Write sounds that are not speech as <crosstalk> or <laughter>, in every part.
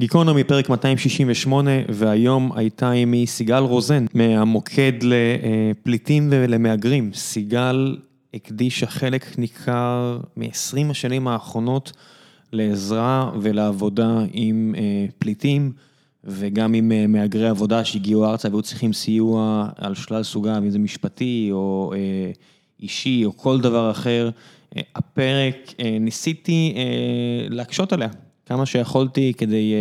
גיקונומי, פרק 268, והיום הייתה עימי סיגל רוזן, מהמוקד לפליטים ולמהגרים. סיגל הקדישה חלק ניכר מ-20 השנים האחרונות לעזרה ולעבודה עם פליטים, וגם עם מהגרי עבודה שהגיעו ארצה והיו צריכים סיוע על שלל סוגיו, אם זה משפטי או אישי או כל דבר אחר. הפרק, ניסיתי להקשות עליה. כמה שיכולתי כדי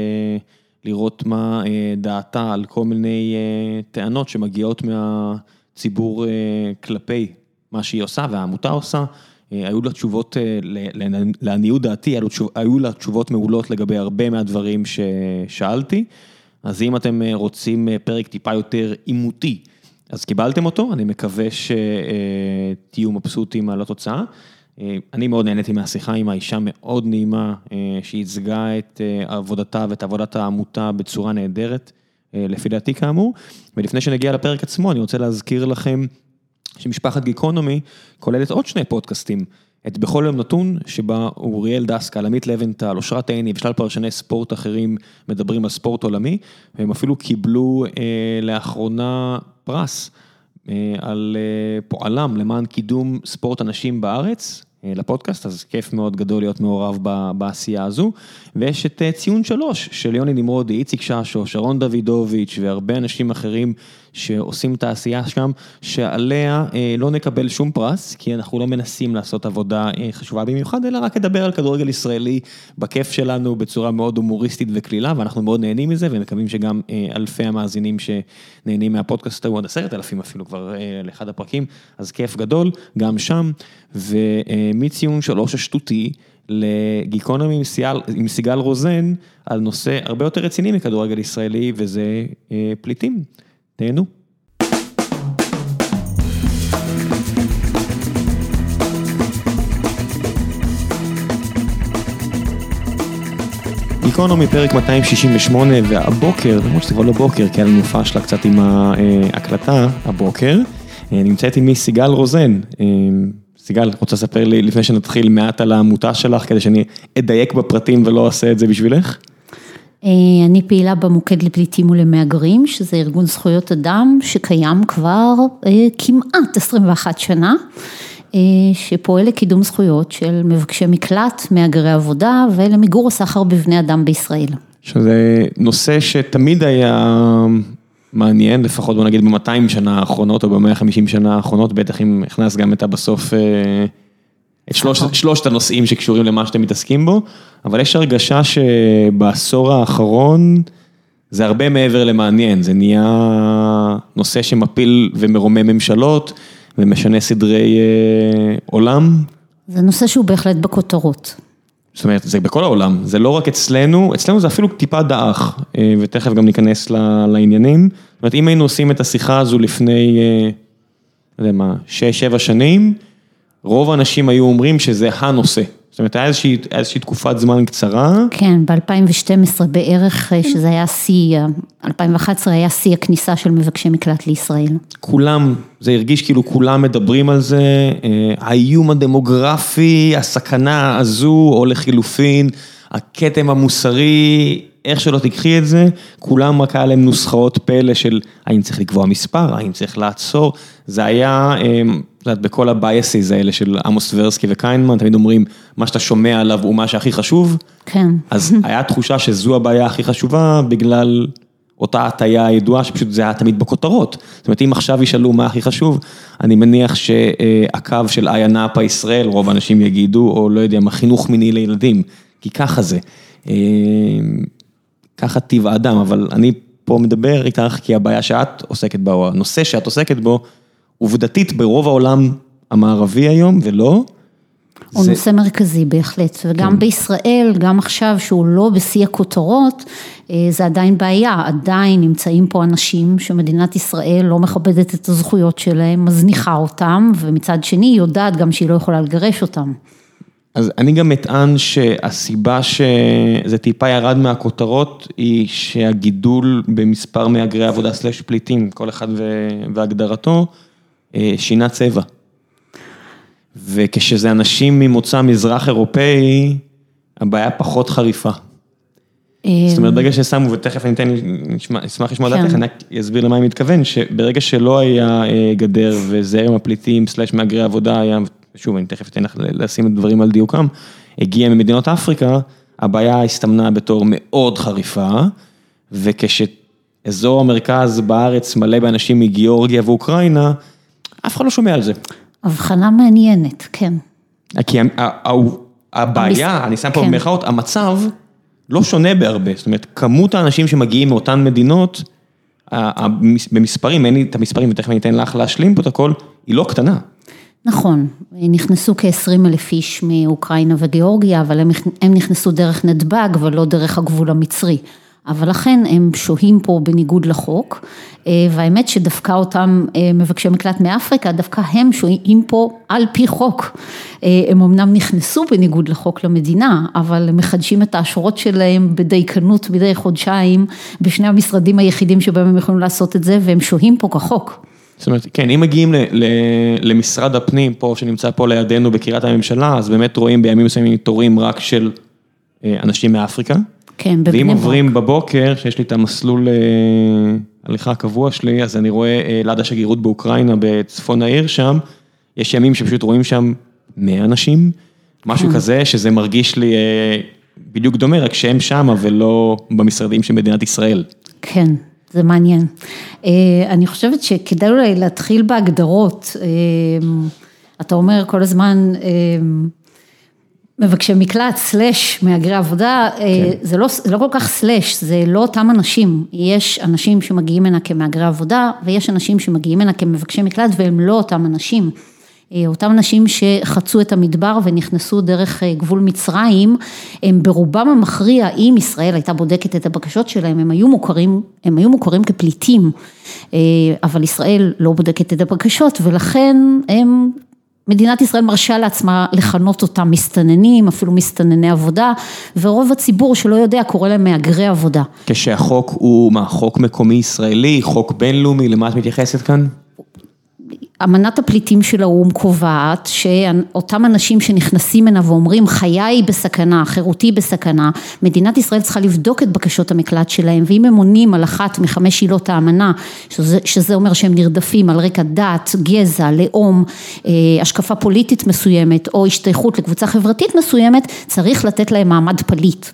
לראות מה דעתה על כל מיני טענות שמגיעות מהציבור כלפי מה שהיא עושה והעמותה עושה. היו לה תשובות, לעניות דעתי, היו לה תשובות מעולות לגבי הרבה מהדברים ששאלתי. אז אם אתם רוצים פרק טיפה יותר עימותי, אז קיבלתם אותו, אני מקווה שתהיו מבסוטים על התוצאה. אני מאוד נהניתי מהשיחה עם האישה מאוד נעימה, שייצגה את עבודתה ואת עבודת העמותה בצורה נהדרת, לפי דעתי כאמור. ולפני שנגיע לפרק עצמו, אני רוצה להזכיר לכם שמשפחת גיקונומי כוללת עוד שני פודקאסטים. את בכל יום נתון, שבה אוריאל דסקל, עמית לבנטל, אושרת עיני ושלל פרשני ספורט אחרים מדברים על ספורט עולמי, והם אפילו קיבלו לאחרונה פרס על פועלם למען קידום ספורט הנשים בארץ. לפודקאסט, אז כיף מאוד גדול להיות מעורב בעשייה הזו. ויש את ציון שלוש של יוני נמרודי, איציק ששו, שרון דוידוביץ' והרבה אנשים אחרים שעושים את העשייה שם, שעליה לא נקבל שום פרס, כי אנחנו לא מנסים לעשות עבודה חשובה במיוחד, אלא רק לדבר על כדורגל ישראלי בכיף שלנו, בצורה מאוד הומוריסטית וקלילה, ואנחנו מאוד נהנים מזה, ומקווים שגם אלפי המאזינים שנהנים מהפודקאסט, או עד עשרת אלפים אפילו כבר לאחד הפרקים, אז כיף גדול, גם שם. ומציון שלוש השטותי לגיקונומי עם סיגל רוזן, על נושא הרבה יותר רציני מכדורגל ישראלי, וזה פליטים. תהנו. גיקונומי פרק 268, והבוקר, למרות שזה כבר לא בוקר, כי היה לנו פאשלה קצת עם ההקלטה הבוקר, נמצאת עימי סיגל רוזן. סיגל, רוצה לספר לי לפני שנתחיל מעט על העמותה שלך, כדי שאני אדייק בפרטים ולא אעשה את זה בשבילך? אני פעילה במוקד לפליטים ולמהגרים, שזה ארגון זכויות אדם שקיים כבר כמעט 21 שנה, שפועל לקידום זכויות של מבקשי מקלט, מהגרי עבודה ולמיגור הסחר בבני אדם בישראל. שזה נושא שתמיד היה מעניין, לפחות בוא נגיד ב-200 שנה האחרונות או ב-150 שנה האחרונות, בטח אם הכנס גם את בסוף, את שלושת הנושאים שקשורים למה שאתם מתעסקים בו, אבל יש הרגשה שבעשור האחרון זה הרבה מעבר למעניין, זה נהיה נושא שמפיל ומרומם ממשלות ומשנה סדרי עולם. זה נושא שהוא בהחלט בכותרות. זאת אומרת, זה בכל העולם, זה לא רק אצלנו, אצלנו זה אפילו טיפה דעך, ותכף גם ניכנס לעניינים. זאת אומרת, אם היינו עושים את השיחה הזו לפני, לא יודע מה, שש, שבע שנים, רוב האנשים היו אומרים שזה הנושא. זאת אומרת, היה איזושהי תקופת זמן קצרה. כן, ב-2012 בערך, שזה היה שיא, 2011 היה שיא הכניסה של מבקשי מקלט לישראל. כולם, זה הרגיש כאילו כולם מדברים על זה, האיום הדמוגרפי, הסכנה הזו, או לחילופין, הכתם המוסרי, איך שלא תקחי את זה, כולם רק היה להם נוסחאות פלא של האם צריך לקבוע מספר, האם צריך לעצור, זה היה, בכל ה biases האלה של עמוס טברסקי וכהנמן, תמיד אומרים, מה שאתה שומע עליו הוא מה שהכי חשוב. כן. אז היה תחושה שזו הבעיה הכי חשובה, בגלל אותה הטיה הידועה, שפשוט זה היה תמיד בכותרות. זאת אומרת, אם עכשיו ישאלו מה הכי חשוב, אני מניח שהקו של איה נאפה ישראל, רוב האנשים יגידו, או לא יודע, מה, חינוך מיני לילדים, כי ככה זה. ככה טבע האדם, אבל אני פה מדבר איתך, כי הבעיה שאת עוסקת בה, או הנושא שאת עוסקת בו, עובדתית ברוב העולם המערבי היום, ולא. הוא נושא מרכזי בהחלט, וגם בישראל, גם עכשיו שהוא לא בשיא הכותרות, זה עדיין בעיה, עדיין נמצאים פה אנשים שמדינת ישראל לא מכבדת את הזכויות שלהם, מזניחה אותם, ומצד שני היא יודעת גם שהיא לא יכולה לגרש אותם. אז אני גם אטען שהסיבה שזה טיפה ירד מהכותרות, היא שהגידול במספר מהגרי עבודה סלש פליטים, כל אחד והגדרתו, שינה צבע. וכשזה אנשים ממוצא מזרח אירופאי, הבעיה פחות חריפה. זאת אומרת, ברגע ששמו, ותכף אני אתן, אשמח לשמוע דעתך, אני אסביר למה אני מתכוון, שברגע שלא היה גדר וזרם הפליטים סלאש מהגרי עבודה היה, שוב, אני תכף אתן לך לשים את הדברים על דיוקם, הגיע ממדינות אפריקה, הבעיה הסתמנה בתור מאוד חריפה, וכשאזור המרכז בארץ מלא באנשים מגיאורגיה ואוקראינה, אף אחד לא שומע על זה. הבחנה מעניינת, כן. כי הבעיה, אני שם פה כן. במרכאות, המצב לא שונה בהרבה, זאת אומרת, כמות האנשים שמגיעים מאותן מדינות, במספרים, אין לי את המספרים ותכף אני אתן לך להשלים פה את הכל, היא לא קטנה. נכון, נכנסו כ-20 אלף איש מאוקראינה וגיאורגיה, אבל הם, הם נכנסו דרך נתב"ג ולא דרך הגבול המצרי. אבל לכן הם שוהים פה בניגוד לחוק, אה, והאמת שדווקא אותם אה, מבקשי מקלט מאפריקה, דווקא הם שוהים פה על פי חוק. אה, הם אמנם נכנסו בניגוד לחוק למדינה, אבל הם מחדשים את האשרות שלהם בדייקנות מדי חודשיים, בשני המשרדים היחידים שבהם הם יכולים לעשות את זה, והם שוהים פה כחוק. זאת אומרת, כן, אם מגיעים למשרד הפנים פה, שנמצא פה לידינו בקריית הממשלה, אז באמת רואים בימים מסוימים תורים רק של אנשים מאפריקה. כן, בבני ברק. ואם עוברים בבוקר, שיש לי את המסלול הליכה הקבוע שלי, אז אני רואה ליד השגרירות באוקראינה, בצפון העיר שם, יש ימים שפשוט רואים שם 100 אנשים, משהו כן. כזה, שזה מרגיש לי בדיוק דומה, רק שהם שמה ולא במשרדים של מדינת ישראל. כן, זה מעניין. אני חושבת שכדאי אולי להתחיל בהגדרות. אתה אומר כל הזמן, מבקשי מקלט, סלאש, מהגרי עבודה, כן. זה, לא, זה לא כל כך סלאש, זה לא אותם אנשים, יש אנשים שמגיעים הנה כמהגרי עבודה ויש אנשים שמגיעים הנה כמבקשי מקלט והם לא אותם אנשים. אותם אנשים שחצו את המדבר ונכנסו דרך גבול מצרים, הם ברובם המכריע, אם ישראל הייתה בודקת את הבקשות שלהם, הם היו מוכרים, הם היו מוכרים כפליטים, אבל ישראל לא בודקת את הבקשות ולכן הם מדינת ישראל מרשה לעצמה לכנות אותם מסתננים, אפילו מסתנני עבודה, ורוב הציבור שלא יודע קורא להם מהגרי עבודה. כשהחוק הוא מה, חוק מקומי ישראלי, חוק בינלאומי, למה את מתייחסת כאן? אמנת הפליטים של האו"ם קובעת שאותם אנשים שנכנסים הנה ואומרים חיי בסכנה, חירותי בסכנה, מדינת ישראל צריכה לבדוק את בקשות המקלט שלהם ואם הם עונים על אחת מחמש עילות האמנה, שזה, שזה אומר שהם נרדפים על רקע דת, גזע, לאום, אה, השקפה פוליטית מסוימת או השתייכות לקבוצה חברתית מסוימת, צריך לתת להם מעמד פליט.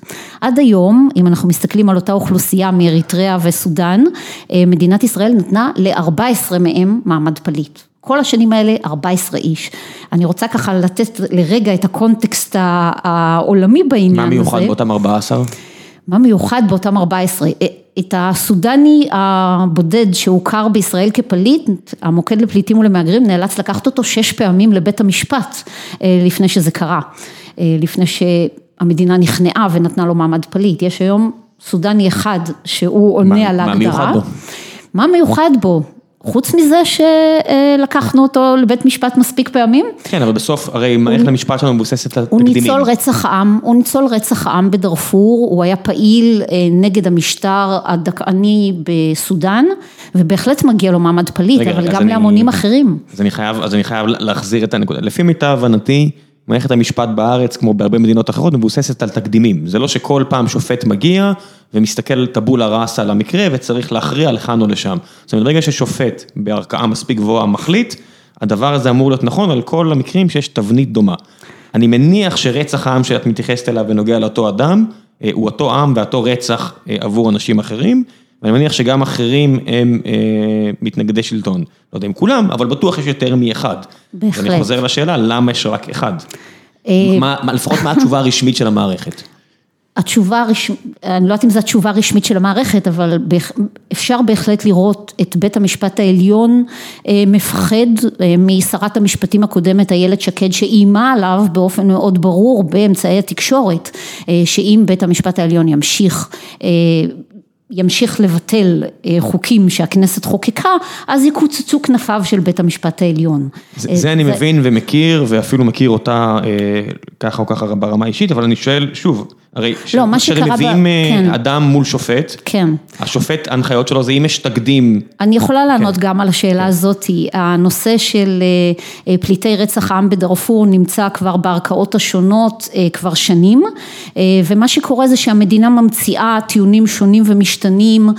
עד היום, אם אנחנו מסתכלים על אותה אוכלוסייה מאריתריאה וסודאן, אה, מדינת ישראל נתנה ל-14 מהם מעמד פליט. כל השנים האלה 14 איש. אני רוצה ככה לתת לרגע את הקונטקסט העולמי בעניין הזה. מה מיוחד באותם 14? מה מיוחד באותם 14? את הסודני הבודד שהוכר בישראל כפליט, המוקד לפליטים ולמהגרים נאלץ לקחת אותו שש פעמים לבית המשפט אה, לפני שזה קרה, אה, לפני שהמדינה נכנעה ונתנה לו מעמד פליט. יש היום סודני אחד שהוא עונה מה, על ההגדרה. מה מיוחד בו? מה מיוחד בו? חוץ מזה שלקחנו אותו לבית משפט מספיק פעמים. כן, אבל בסוף הרי מערכת המשפט שלנו מבוססת על תקדימים. הוא ניצול רצח עם, הוא ניצול רצח עם בדארפור, הוא היה פעיל אה, נגד המשטר הדכאני בסודאן, ובהחלט מגיע לו מעמד פליט, רגע, אבל גם אני, להמונים אחרים. אז אני חייב, אז אני חייב להחזיר את הנקודה. לפי מיטב הבנתי, מערכת המשפט בארץ, כמו בהרבה מדינות אחרות, מבוססת על תקדימים. זה לא שכל פעם שופט מגיע ומסתכל טבולה ראסה על המקרה וצריך להכריע לכאן או לשם. זאת אומרת, ברגע ששופט בערכאה מספיק גבוהה מחליט, הדבר הזה אמור להיות נכון על כל המקרים שיש תבנית דומה. אני מניח שרצח העם שאת מתייחסת אליו ונוגע לאותו אדם, אה, הוא אותו עם ואותו רצח אה, עבור אנשים אחרים, ואני מניח שגם אחרים הם אה, מתנגדי שלטון. לא יודע אם כולם, אבל בטוח יש יותר מאחד. בהחלט. ואני חוזר לשאלה, למה יש רק אחד? אה... מה, לפחות מה התשובה הרשמית של המערכת? התשובה הרשמית, אני לא יודעת אם זו התשובה הרשמית של המערכת, אבל אפשר בהחלט לראות את בית המשפט העליון אה, מפחד אה, משרת המשפטים הקודמת איילת שקד שאיימה עליו באופן מאוד ברור באמצעי התקשורת, אה, שאם בית המשפט העליון ימשיך ימשיך לבטל אה, חוקים שהכנסת חוקקה, אז יקוצצו כנפיו של בית המשפט העליון. זה, זה אני מבין ומכיר, ואפילו מכיר אותה אה, ככה או ככה ברמה אישית, אבל אני שואל, שוב, הרי לא, מה שקרה... כשמביאים אה, כן. אדם מול שופט, כן. השופט, ההנחיות שלו זה אם יש תקדים. אני יכולה לענות כן. גם על השאלה כן. הזאת, הנושא של אה, אה, פליטי רצח העם בדארפור נמצא כבר בערכאות השונות כבר שנים, ומה שקורה זה שהמדינה ממציאה טיעונים שונים ומשתנים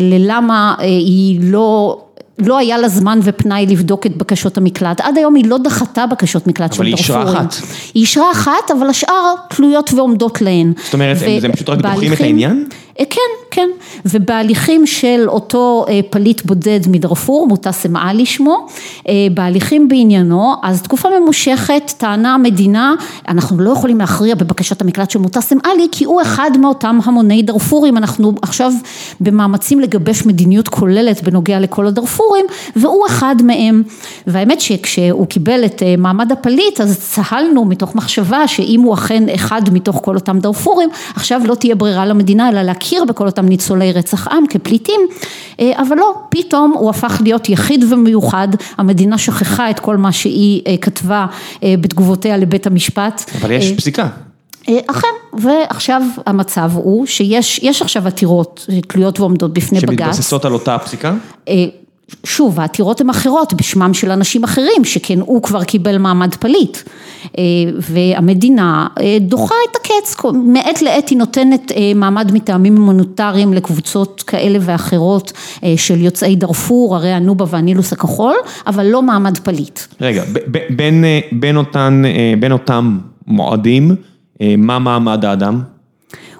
ללמה היא לא... לא היה לה זמן ופנאי לבדוק את בקשות המקלט, עד היום היא לא דחתה בקשות מקלט של דארפורים. אבל היא אישרה אחת. היא אישרה אחת, אבל השאר תלויות ועומדות להן. זאת אומרת, ו- הם פשוט רק דוחים את העניין? אה, כן, כן, ובהליכים של אותו אה, פליט בודד מדארפור, מוטסם עלי שמו, אה, בהליכים בעניינו, אז תקופה ממושכת טענה המדינה, אנחנו לא יכולים להכריע בבקשת המקלט של מוטסם עלי, כי הוא אחד מאותם המוני דארפורים, אנחנו עכשיו במאמצים לגבש מדיניות כוללת בנוגע לכל הדארפורים, והוא אחד מהם, והאמת שכשהוא קיבל את מעמד הפליט, אז צהלנו מתוך מחשבה שאם הוא אכן אחד מתוך כל אותם דארפורים, עכשיו לא תהיה ברירה למדינה אלא להכיר להכיר בכל אותם ניצולי רצח עם כפליטים, אה, אבל לא, פתאום הוא הפך להיות יחיד ומיוחד, המדינה שכחה את כל מה שהיא אה, כתבה אה, בתגובותיה לבית המשפט. אבל יש פסיקה. אכן, ועכשיו המצב הוא שיש עכשיו עתירות תלויות ועומדות בפני בג"ץ. שמתבססות על אותה פסיקה? שוב, העתירות הן אחרות בשמם של אנשים אחרים, שכן הוא כבר קיבל מעמד פליט. אה, והמדינה אה, דוחה את הקץ, מעת לעת היא נותנת אה, מעמד מטעמים הומניטריים לקבוצות כאלה ואחרות של יוצאי דארפור, הרי הנובה והנילוס הכחול, אבל לא מעמד פליט. רגע, בין, בין, אותן, בין אותם מועדים, מה מעמד האדם?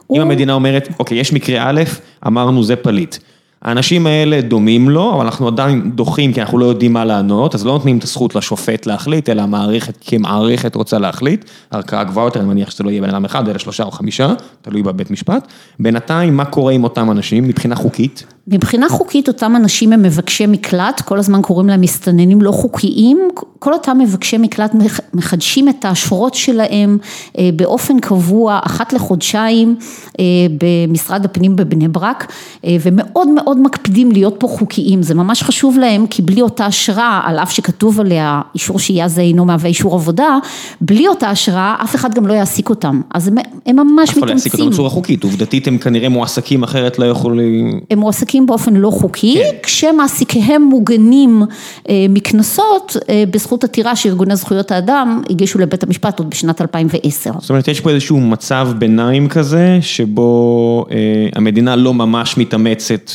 הוא... אם המדינה אומרת, אוקיי, יש מקרה א', אמרנו זה פליט. האנשים האלה דומים לו, אבל אנחנו עדיין דוחים כי אנחנו לא יודעים מה לענות, אז לא נותנים את הזכות לשופט להחליט, אלא המערכת כמערכת רוצה להחליט, ערכאה גבוהה יותר, אני מניח שזה לא יהיה בן אדם אחד, אלא שלושה או חמישה, תלוי בבית משפט. בינתיים, מה קורה עם אותם אנשים מבחינה חוקית? מבחינה חוקית אותם אנשים הם מבקשי מקלט, כל הזמן קוראים להם מסתננים לא חוקיים, כל אותם מבקשי מקלט מחדשים את האשרות שלהם אה, באופן קבוע, אחת לחודשיים אה, במשרד הפנים בבני ברק, אה, ומאוד מאוד מקפידים להיות פה חוקיים, זה ממש חשוב להם, כי בלי אותה אשרה, על אף שכתוב עליה אישור שהייה זה אינו מהווה אישור עבודה, בלי אותה אשרה אף אחד גם לא יעסיק אותם, אז הם, הם ממש מתאמצים. יכול להעסיק אותם בצורה חוקית, עובדתית הם כנראה מועסקים אחרת לא יכולים... הם מועסקים באופן לא חוקי, כן. כשמעסיקיהם מוגנים אה, מקנסות אה, בזכות עתירה שארגוני זכויות האדם הגישו לבית המשפט עוד בשנת 2010. זאת אומרת, יש פה איזשהו מצב ביניים כזה, שבו אה, המדינה לא ממש מתאמצת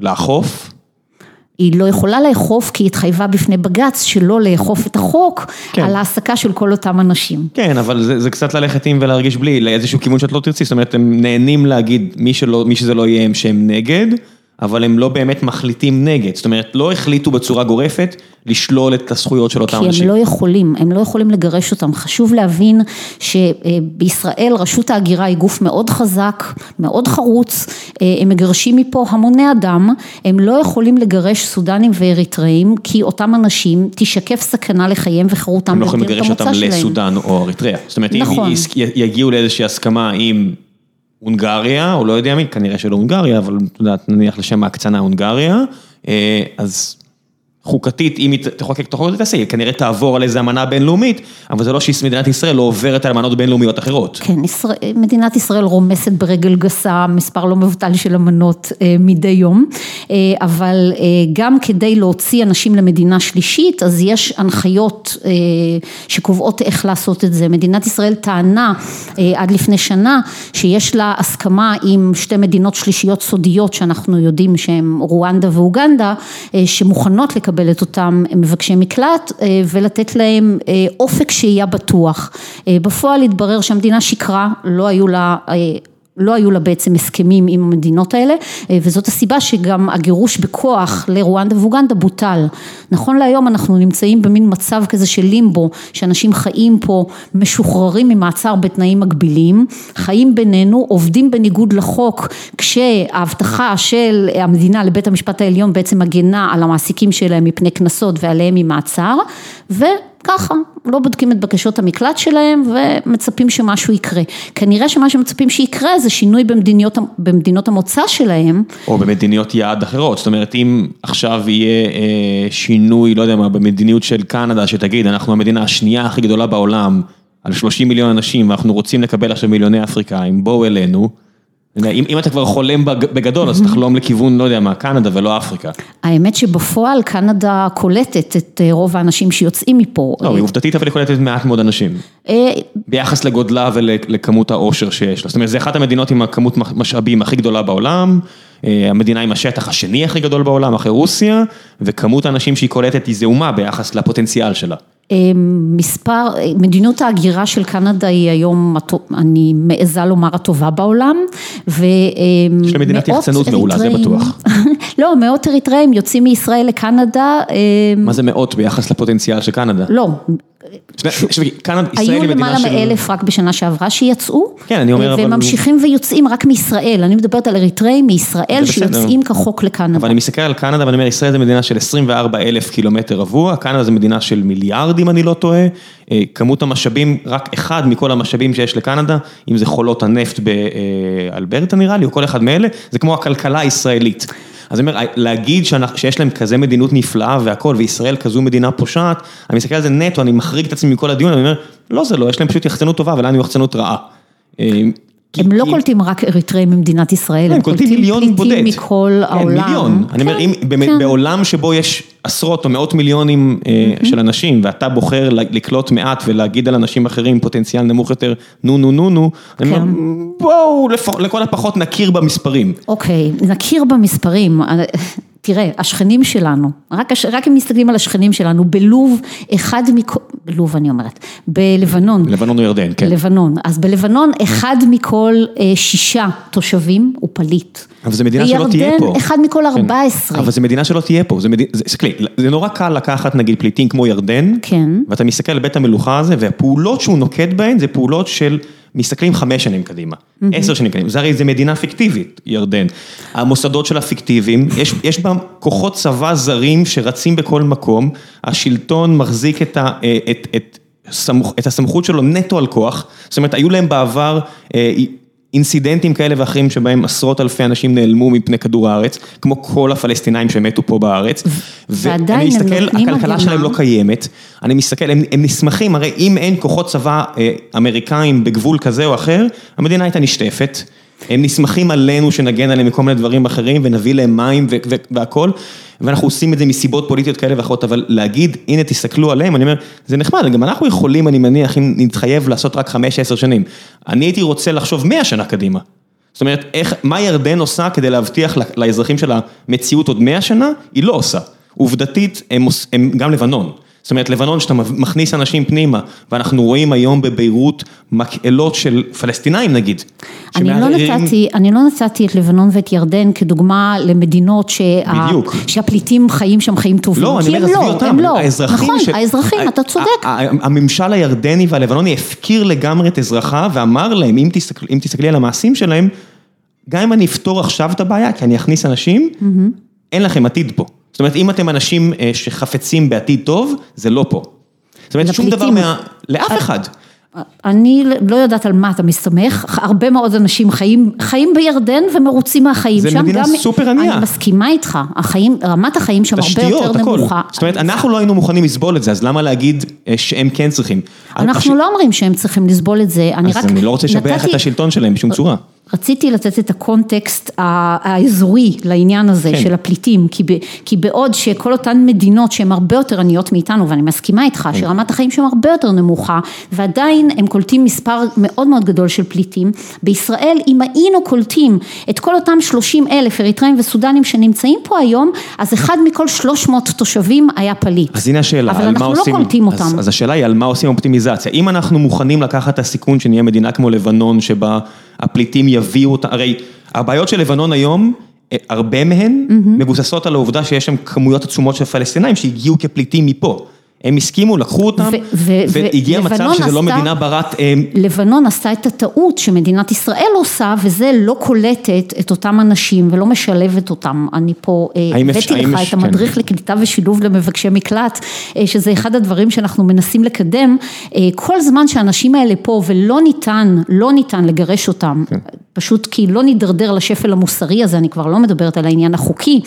לאכוף. היא לא יכולה לאכוף כי היא התחייבה בפני בג"ץ שלא לאכוף את החוק כן. על העסקה של כל אותם אנשים. כן, אבל זה, זה קצת ללכת עם ולהרגיש בלי, לאיזשהו כיוון שאת לא תרצי, זאת אומרת, הם נהנים להגיד, מי, שלא, מי שזה לא יהיה הם שהם נגד. אבל הם לא באמת מחליטים נגד, זאת אומרת, לא החליטו בצורה גורפת לשלול את הזכויות של אותם אנשים. כי הם לא יכולים, הם לא יכולים לגרש אותם. חשוב להבין שבישראל רשות ההגירה היא גוף מאוד חזק, מאוד חרוץ, הם מגרשים מפה המוני אדם, הם לא יכולים לגרש סודנים ואריתראים, כי אותם אנשים תשקף סכנה לחייהם וחירותם. הם לא יכולים לגרש אותם לסודן או אריתריאה. זאת אומרת, נכון. אם יגיעו לאיזושהי הסכמה עם... הונגריה, או לא יודע מי, כנראה שלא הונגריה, אבל את יודעת, נניח לשם ההקצנה הונגריה, אה, אז חוקתית, אם היא תחוקק את החוק הזה, תעשה, היא כנראה תעבור על איזה אמנה בינלאומית, אבל זה לא שמדינת ישראל לא עוברת על אמנות בינלאומיות אחרות. כן, ישראל, מדינת ישראל רומסת ברגל גסה מספר לא מבוטל של אמנות אה, מדי יום, אה, אבל אה, גם כדי להוציא אנשים למדינה שלישית, אז יש הנחיות אה, שקובעות איך לעשות את זה. מדינת ישראל טענה אה, עד לפני שנה שיש לה הסכמה עם שתי מדינות שלישיות סודיות שאנחנו יודעים שהן רואנדה ואוגנדה, אה, שמוכנות לקבל לקבל את אותם מבקשי מקלט אה, ולתת להם אה, אופק שהייה בטוח. אה, בפועל התברר שהמדינה שיקרה, לא היו לה לא היו לה בעצם הסכמים עם המדינות האלה וזאת הסיבה שגם הגירוש בכוח לרואנדה ואוגנדה בוטל. נכון להיום אנחנו נמצאים במין מצב כזה של לימבו, שאנשים חיים פה משוחררים ממעצר בתנאים מגבילים, חיים בינינו, עובדים בניגוד לחוק, כשההבטחה של המדינה לבית המשפט העליון בעצם מגנה על המעסיקים שלהם מפני קנסות ועליהם ממעצר, ו... ככה, לא בודקים את בקשות המקלט שלהם ומצפים שמשהו יקרה. כנראה שמה שמצפים שיקרה זה שינוי במדיניות, במדינות המוצא שלהם. או במדיניות יעד אחרות, זאת אומרת אם עכשיו יהיה אה, שינוי, לא יודע מה, במדיניות של קנדה שתגיד אנחנו המדינה השנייה הכי גדולה בעולם על 30 מיליון אנשים, ואנחנו רוצים לקבל עכשיו מיליוני אפריקאים, בואו אלינו. אם, אם אתה כבר חולם בגדול, אז תחלום לכיוון, לא יודע מה, קנדה ולא אפריקה. האמת שבפועל קנדה קולטת את אה, רוב האנשים שיוצאים מפה. לא, היא עובדתית אבל היא קולטת מעט מאוד אנשים. אה, ביחס לגודלה ולכמות העושר שיש לה. זאת אומרת, זה אחת המדינות עם הכמות משאבים הכי גדולה בעולם, אה, המדינה עם השטח השני הכי גדול בעולם, אחרי רוסיה, וכמות האנשים שהיא קולטת היא זעומה ביחס לפוטנציאל שלה. מספר, מדיניות ההגירה של קנדה היא היום, אני מעיזה לומר, הטובה בעולם, ומאות אריתראים, יש למדינת יחצנות מעולה, זה בטוח. <laughs> לא, מאות אריתראים יוצאים מישראל לקנדה. מה זה מאות ביחס לפוטנציאל של קנדה? לא, היו למעלה מאלף רק בשנה שעברה שיצאו, כן, אני אומר, והם ממשיכים ויוצאים רק מישראל, אני מדברת על אריתריאים מישראל שיוצאים כחוק לקנדה. אבל אני מסתכל על קנדה ואני אומר, ישראל זה מדינה של 24 אלף קילומטר רבוע, קנדה זה מדינה של מיליארד אם אני לא טועה, אה, כמות המשאבים, רק אחד מכל המשאבים שיש לקנדה, אם זה חולות הנפט באלברטה נראה לי, או כל אחד מאלה, זה כמו הכלכלה הישראלית. אז אני אומר, להגיד שיש להם כזה מדיניות נפלאה והכל, וישראל כזו מדינה פושעת, אני מסתכל על זה נטו, אני מחריג את עצמי מכל הדיון, אני אומר, לא זה לא, יש להם פשוט יחצנות טובה, ולנו יחצנות רעה. אה, הם לא קולטים רק אריתריאים ממדינת ישראל, הם קולטים מיליון בודד. פליטים מכל כן, העולם. מיליון. אני אומר, כן. בעולם שבו יש עשרות או מאות מיליונים אה, של אנשים, ואתה בוחר לקלוט מעט ולהגיד על אנשים אחרים פוטנציאל נמוך יותר, נו נו נו נו, אני אומר, כן. בואו לכל הפחות נכיר במספרים. אוקיי, נכיר במספרים. תראה, השכנים שלנו, רק, רק אם מסתכלים על השכנים שלנו, בלוב, אחד מכל, בלוב אני אומרת, בלבנון. לבנון או ירדן, כן. לבנון, אז בלבנון אחד מכל אה, שישה תושבים הוא פליט. אבל זו מדינה שלא תהיה פה. בירדן אחד מכל כן. ארבע עשרה. אבל זו מדינה שלא תהיה פה, זה, מד... זה, זה, זה נורא קל לקחת נגיד פליטים כמו ירדן, כן. ואתה מסתכל על בית המלוכה הזה, והפעולות שהוא נוקט בהן זה פעולות של... מסתכלים חמש שנים קדימה, עשר שנים קדימה, זה הרי זה מדינה פיקטיבית, ירדן. המוסדות שלה פיקטיביים, יש יש בה כוחות צבא זרים שרצים בכל מקום, השלטון מחזיק את ה... את, את, את הסמכות שלו נטו על כוח, זאת אומרת, היו להם בעבר אה, אינסידנטים כאלה ואחרים שבהם עשרות אלפי אנשים נעלמו מפני כדור הארץ, כמו כל הפלסטינאים שמתו פה בארץ. נותנים הגנה. הכלכלה שלהם לא קיימת, אני מסתכל, הם, הם נסמכים, הרי אם אין כוחות צבא אה, אמריקאים בגבול כזה או אחר, המדינה הייתה נשטפת. הם נסמכים עלינו שנגן עליהם מכל מיני דברים אחרים ונביא להם מים והכל, ואנחנו עושים את זה מסיבות פוליטיות כאלה ואחרות, אבל להגיד, הנה תסתכלו עליהם, אני אומר, זה נחמד, גם אנחנו יכולים, אני מניח, אם נתחייב לעשות רק חמש, עשר שנים. אני הייתי רוצה לחשוב מאה שנה קדימה. זאת אומרת, איך, מה ירדן עושה כדי להבטיח לאזרחים שלה מציאות עוד מאה שנה? היא לא עושה. עובדתית, הם, הם גם לבנון. זאת אומרת, לבנון, שאתה מכניס אנשים פנימה, ואנחנו רואים היום בביירות מקהלות של פלסטינאים נגיד. אני לא נתתי, אני לא נתתי את לבנון ואת ירדן כדוגמה למדינות שה, שהפליטים חיים שם חיים טובים. לא, אני אומר, עזבי לא, אותם, לא. האזרחים. נכון, ש... האזרחים, אתה צודק. הממשל הירדני והלבנוני הפקיר לגמרי את אזרחיו ואמר להם, אם תסתכל, אם תסתכלי על המעשים שלהם, גם אם אני אפתור עכשיו את הבעיה, כי אני אכניס אנשים, אין לכם עתיד פה. זאת אומרת, אם אתם אנשים אה, שחפצים בעתיד טוב, זה לא פה. זאת אומרת, שום דבר מה... לאף אחד. אני לא יודעת על מה אתה מסתמך, הרבה מאוד אנשים חיים, חיים בירדן ומרוצים מהחיים שם. זה מדינה סופר ענייה. אני מסכימה איתך, החיים, רמת החיים שם הרבה יותר נמוכה. זאת אומרת, אנחנו לא היינו מוכנים לסבול את זה, אז למה להגיד אה, שהם כן צריכים? אנחנו לא אומרים שהם צריכים לסבול את זה, אני רק... אז אני לא רוצה לשבח את השלטון שלהם בשום צורה. רציתי לתת את הקונטקסט האזורי לעניין הזה כן. של הפליטים, כי, ב, כי בעוד שכל אותן מדינות שהן הרבה יותר עניות מאיתנו, ואני מסכימה איתך כן. שרמת החיים שם הרבה יותר נמוכה, ועדיין הם קולטים מספר מאוד מאוד גדול של פליטים, בישראל אם היינו קולטים את כל אותם 30 אלף אריתראים וסודנים שנמצאים פה היום, אז אחד מכל 300 תושבים היה פליט. אז הנה השאלה, על מה עושים? אבל אנחנו לא קולטים אותם. אז, אז השאלה היא על מה עושים אופטימיזציה. אם אנחנו מוכנים לקחת את הסיכון שנהיה מדינה כמו לבנון, שבה הפליטים יביאו אותה, הרי הבעיות של לבנון היום, אה, הרבה מהן mm-hmm. מבוססות על העובדה שיש שם כמויות עצומות של פלסטינאים שהגיעו כפליטים מפה. הם הסכימו, לקחו אותם, והגיע מצב שזה לא מדינה ברת... אה, לבנון עשתה את הטעות שמדינת ישראל עושה, וזה לא קולטת את אותם אנשים ולא משלבת אותם. אני פה אה, הבאתי לך את המדריך כן. לקליטה ושילוב למבקשי מקלט, אה, שזה אחד הדברים שאנחנו מנסים לקדם. כל זמן שהאנשים האלה פה ולא ניתן, לא ניתן לגרש אותם. כן. פשוט כי לא נידרדר לשפל המוסרי הזה, אני כבר לא מדברת על העניין החוקי,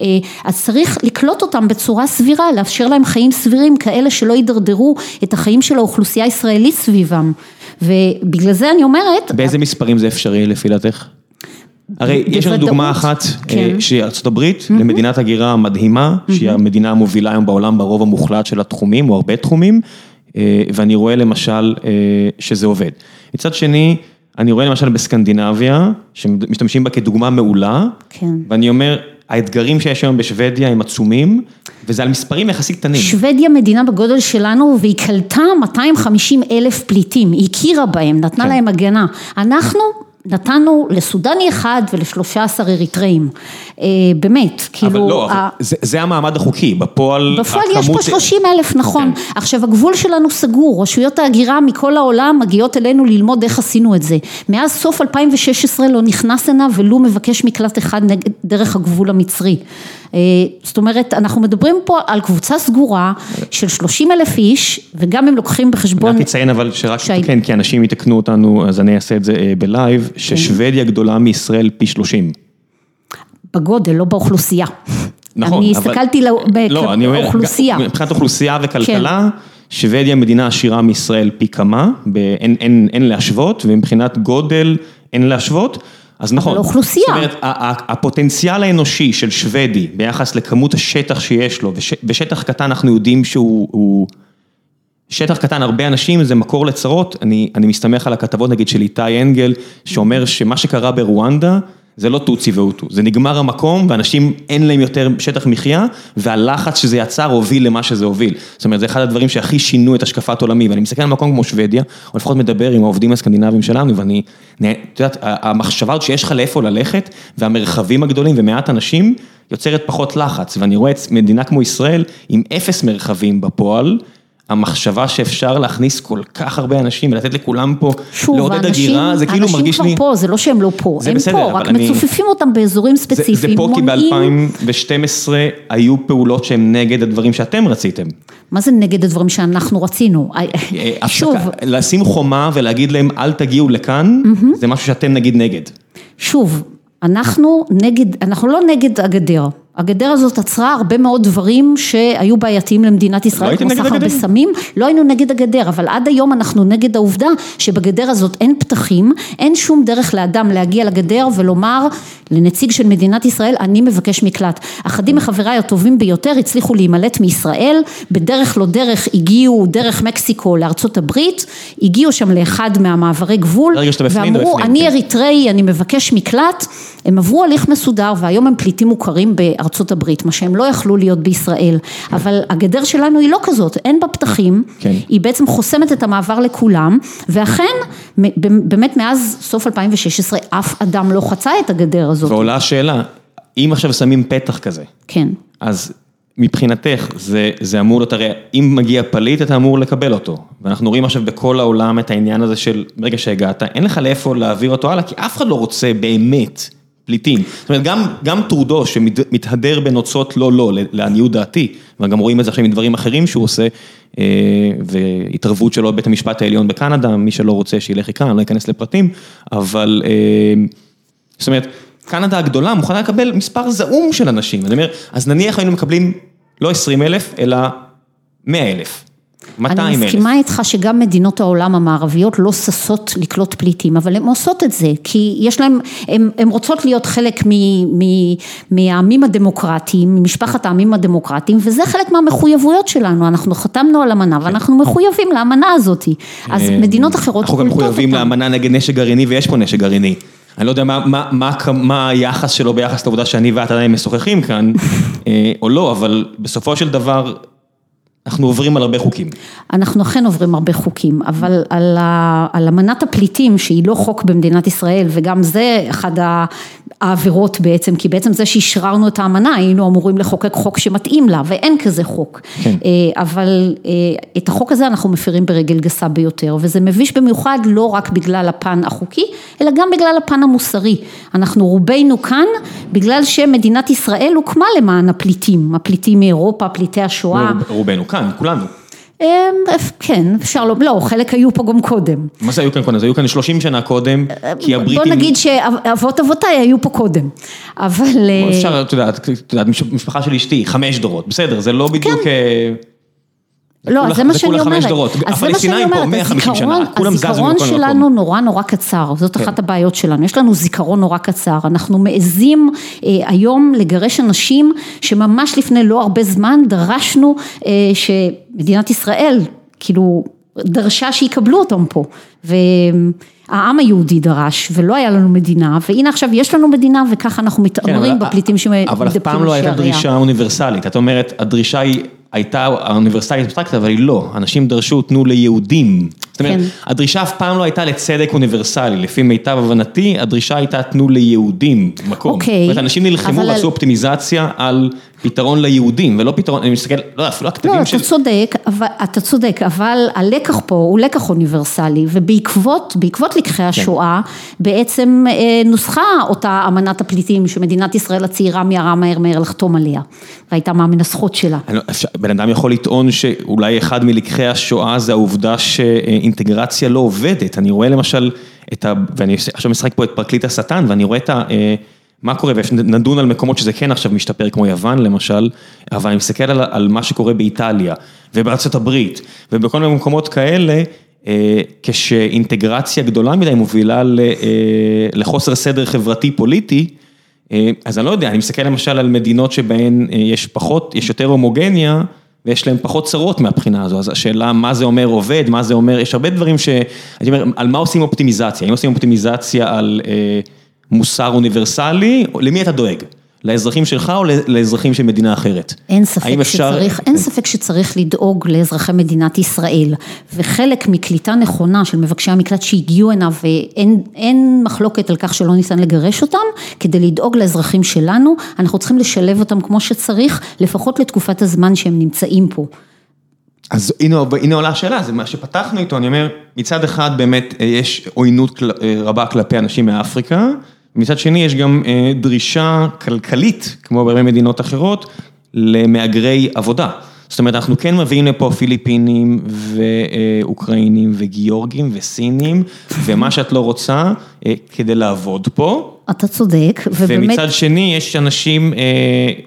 אה, אז צריך לקלוט אותם בצורה סבירה, לאפשר להם חיים סבירים, כאלה שלא יידרדרו את החיים של האוכלוסייה הישראלית סביבם. ובגלל זה אני אומרת... באיזה מספרים זה אפשרי לפי דעתך? הרי יש לנו דוגמה אחת, כן. אה, שהיא ארצות הברית, mm-hmm. למדינת הגירה מדהימה, mm-hmm. שהיא המדינה המובילה היום בעולם ברוב המוחלט של התחומים, או הרבה תחומים, אה, ואני רואה למשל שזה עובד. מצד שני, אני רואה למשל בסקנדינביה, שמשתמשים בה כדוגמה מעולה, כן. ואני אומר, האתגרים שיש היום בשוודיה הם עצומים, וזה על מספרים יחסית קטנים. שוודיה מדינה בגודל שלנו, והיא קלטה 250 אלף פליטים, היא הכירה בהם, נתנה כן. להם הגנה. אנחנו נתנו לסודני אחד ולשלושה עשר אריתראים, אה, באמת, כאילו... אבל לא, ה... זה, זה המעמד החוקי, בפועל... בפועל יש פה שלושים אלף, נכון. כן. עכשיו הגבול שלנו סגור, רשויות ההגירה מכל העולם מגיעות אלינו ללמוד איך עשינו את זה. מאז סוף 2016 לא נכנס הנה ולו מבקש מקלט אחד דרך הגבול המצרי. אה, זאת אומרת, אנחנו מדברים פה על קבוצה סגורה של 30 אלף איש, וגם אם לוקחים בחשבון... אני אציין אבל שרק, כן, כי אנשים יתקנו אותנו, אז אני אעשה את זה אה, בלייב, כן. ששוודיה גדולה מישראל פי 30. בגודל, לא באוכלוסייה. נכון, אני הסתכלתי באוכלוסייה. לא, מבחינת אוכלוסייה וכלכלה, כן. שוודיה מדינה עשירה מישראל פי כמה, אין, אין, אין להשוות, ומבחינת גודל אין להשוות. אז נכון, אבל אוכלוסייה. זאת אומרת, הפוטנציאל האנושי של שוודי ביחס לכמות השטח שיש לו, ושטח קטן אנחנו יודעים שהוא, שטח קטן, הרבה אנשים, זה מקור לצרות, אני, אני מסתמך על הכתבות נגיד של איתי אנגל, שאומר שמה שקרה ברואנדה, זה לא טוצי והוטו, זה נגמר המקום ואנשים אין להם יותר שטח מחיה והלחץ שזה יצר הוביל למה שזה הוביל. זאת אומרת, זה אחד הדברים שהכי שינו את השקפת עולמי ואני מסתכל על מקום כמו שוודיה, או לפחות מדבר עם העובדים הסקנדינביים שלנו ואני, את יודעת, המחשבה שיש לך לאיפה ללכת והמרחבים הגדולים ומעט אנשים יוצרת פחות לחץ ואני רואה את מדינה כמו ישראל עם אפס מרחבים בפועל. המחשבה שאפשר להכניס כל כך הרבה אנשים ולתת לכולם פה, שוב, לעודד הגירה, זה כאילו מרגיש לי... אנשים כבר פה, זה לא שהם לא פה, הם בסדר, פה, רק אני... מצופפים אותם באזורים ספציפיים, זה, זה פה מונעים... כי ב-2012 היו פעולות שהן נגד הדברים שאתם רציתם. מה זה נגד הדברים שאנחנו רצינו? אה, שוב... לשים חומה ולהגיד להם אל תגיעו לכאן, mm-hmm. זה משהו שאתם נגיד נגד. שוב, אנחנו נגד, אנחנו לא נגד הגדר. הגדר הזאת עצרה הרבה מאוד דברים שהיו בעייתיים למדינת ישראל, לא כמו סחר בסמים, לא היינו נגד הגדר, אבל עד היום אנחנו נגד העובדה שבגדר הזאת אין פתחים, אין שום דרך לאדם להגיע לגדר ולומר לנציג של מדינת ישראל, אני מבקש מקלט. אחדים מחבריי הטובים ביותר הצליחו להימלט מישראל, בדרך לא דרך הגיעו דרך מקסיקו לארצות הברית, הגיעו שם לאחד מהמעברי גבול, ואמרו אני כן. אריתראי, אני מבקש מקלט, הם עברו הליך מסודר והיום הם פליטים מוכרים בארצות הברית, מה שהם לא יכלו להיות בישראל, אבל הגדר שלנו היא לא כזאת, אין בה פתחים, כן. היא בעצם חוסמת את המעבר לכולם, ואכן, באמת מאז סוף 2016 אף אדם לא חצה את הגדר הזאת. ועולה השאלה, אם עכשיו שמים פתח כזה, כן. אז מבחינתך זה, זה אמור להיות, הרי אם מגיע פליט אתה אמור לקבל אותו, ואנחנו רואים עכשיו בכל העולם את העניין הזה של ברגע שהגעת, אין לך לאיפה להעביר אותו הלאה, כי אף אחד לא רוצה באמת. פליטים. זאת אומרת, גם גם טרודו שמתהדר בנוצות לא לא, לעניות דעתי, וגם רואים את זה עכשיו עם דברים אחרים שהוא עושה, אה, והתערבות שלו בבית המשפט העליון בקנדה, מי שלא רוצה שילך יקרא, אני לא אכנס לפרטים, אבל אה, זאת אומרת, קנדה הגדולה מוכנה לקבל מספר זעום של אנשים, אני אומר, אז נניח היינו מקבלים לא 20 אלף, אלא 100 אלף. 200 אלף. אני מסכימה איתך שגם מדינות העולם המערביות לא ששות לקלוט פליטים, אבל הן עושות את זה, כי יש להן, הן רוצות להיות חלק מ, מ, מהעמים הדמוקרטיים, ממשפחת העמים הדמוקרטיים, וזה חלק מהמחויבויות שלנו, אנחנו חתמנו על אמנה ואנחנו מחויבים לאמנה הזאת, אז אה, מדינות אחרות אנחנו גם מחויבים לאמנה נגד נשק גרעיני ויש פה נשק גרעיני. אני לא יודע מה, מה, מה, מה היחס שלו ביחס לעובדה שאני ואת עדיין משוחחים כאן, <laughs> אה, או לא, אבל בסופו של דבר אנחנו עוברים על הרבה חוקים. אנחנו אכן עוברים הרבה חוקים, אבל על, ה, על אמנת הפליטים שהיא לא חוק במדינת ישראל וגם זה אחד העבירות בעצם, כי בעצם זה שאישררנו את האמנה היינו אמורים לחוקק חוק שמתאים לה ואין כזה חוק. כן. אה, אבל אה, את החוק הזה אנחנו מפרים ברגל גסה ביותר וזה מביש במיוחד לא רק בגלל הפן החוקי אלא גם בגלל הפן המוסרי. אנחנו רובנו כאן בגלל שמדינת ישראל הוקמה למען הפליטים, הפליטים מאירופה, פליטי השואה. רובנו כאן, כולנו. כן, אפשר לא, לא, חלק היו פה גם קודם. מה זה היו כאן קודם? זה היו כאן 30 שנה קודם, כי הבריטים... בוא נגיד שאבות אבותיי היו פה קודם, אבל... אפשר, את יודעת, משפחה של אשתי, חמש דורות, בסדר, זה לא בדיוק... כן. לא, זה מה שאני אומרת, אז זה מה שאני אומרת, הזיכרון שלנו נורא נורא קצר, זאת אחת הבעיות שלנו, יש לנו זיכרון נורא קצר, אנחנו מעזים היום לגרש אנשים שממש לפני לא הרבה זמן דרשנו שמדינת ישראל, כאילו, דרשה שיקבלו אותם פה, והעם היהודי דרש ולא היה לנו מדינה, והנה עכשיו יש לנו מדינה וככה אנחנו מתעמרים בפליטים שמתדפקים בשעריה. אבל אף פעם לא הייתה דרישה אוניברסלית, את אומרת, הדרישה היא... הייתה האוניברסיטאית אבסטרקטית, אבל היא לא, אנשים דרשו תנו ליהודים. זאת אומרת, הדרישה אף פעם לא הייתה לצדק אוניברסלי, לפי מיטב הבנתי, הדרישה הייתה תנו ליהודים מקום. אוקיי. זאת אומרת, אנשים נלחמו ועשו אופטימיזציה על פתרון ליהודים, ולא פתרון, אני מסתכל, לא, אפילו הכתבים של... לא, אתה צודק, אתה צודק, אבל הלקח פה הוא לקח אוניברסלי, ובעקבות, בעקבות לקחי השואה, בעצם נוסחה אותה אמנת הפליטים, שמדינת ישראל הצעירה מיהרה מהר מהר לחתום עליה, והייתה מהמנסחות שלה. בן אדם יכול לטעון שאולי אחד מלקחי השואה זה העובדה שאינטגרציה לא עובדת, אני רואה למשל את ה... ואני עכשיו משחק פה את פרקליט השטן, ואני רואה את ה... מה קורה, ונדון על מקומות שזה כן עכשיו משתפר, כמו יוון למשל, אבל אני מסתכל על, על מה שקורה באיטליה, ובארצות הברית, ובכל מיני מקומות כאלה, כשאינטגרציה גדולה מדי מובילה לחוסר סדר חברתי פוליטי, אז אני לא יודע, אני מסתכל למשל על מדינות שבהן יש פחות, יש יותר הומוגניה, ויש להם פחות צרות מהבחינה הזו, אז השאלה מה זה אומר עובד, מה זה אומר, יש הרבה דברים ש... אני אומר, על מה עושים אופטימיזציה, אם עושים אופטימיזציה על מוסר אוניברסלי, למי אתה דואג? לאזרחים שלך או לאזרחים של מדינה אחרת? אין ספק שצריך, אין ספק שצריך לדאוג לאזרחי מדינת ישראל, וחלק מקליטה נכונה של מבקשי המקלט שהגיעו הנה ואין מחלוקת על כך שלא ניתן לגרש אותם, כדי לדאוג לאזרחים שלנו, אנחנו צריכים לשלב אותם כמו שצריך, לפחות לתקופת הזמן שהם נמצאים פה. אז הנה עולה השאלה, זה מה שפתחנו איתו, אני אומר, מצד אחד באמת יש עוינות רבה כלפי אנשים מאפריקה, מצד שני יש גם דרישה כלכלית, כמו בהרבה מדינות אחרות, למהגרי עבודה. זאת אומרת, אנחנו כן מביאים לפה פיליפינים ואוקראינים וגיאורגים וסינים, ומה שאת לא רוצה, כדי לעבוד פה. אתה צודק, ובאמת... ומצד שני, יש אנשים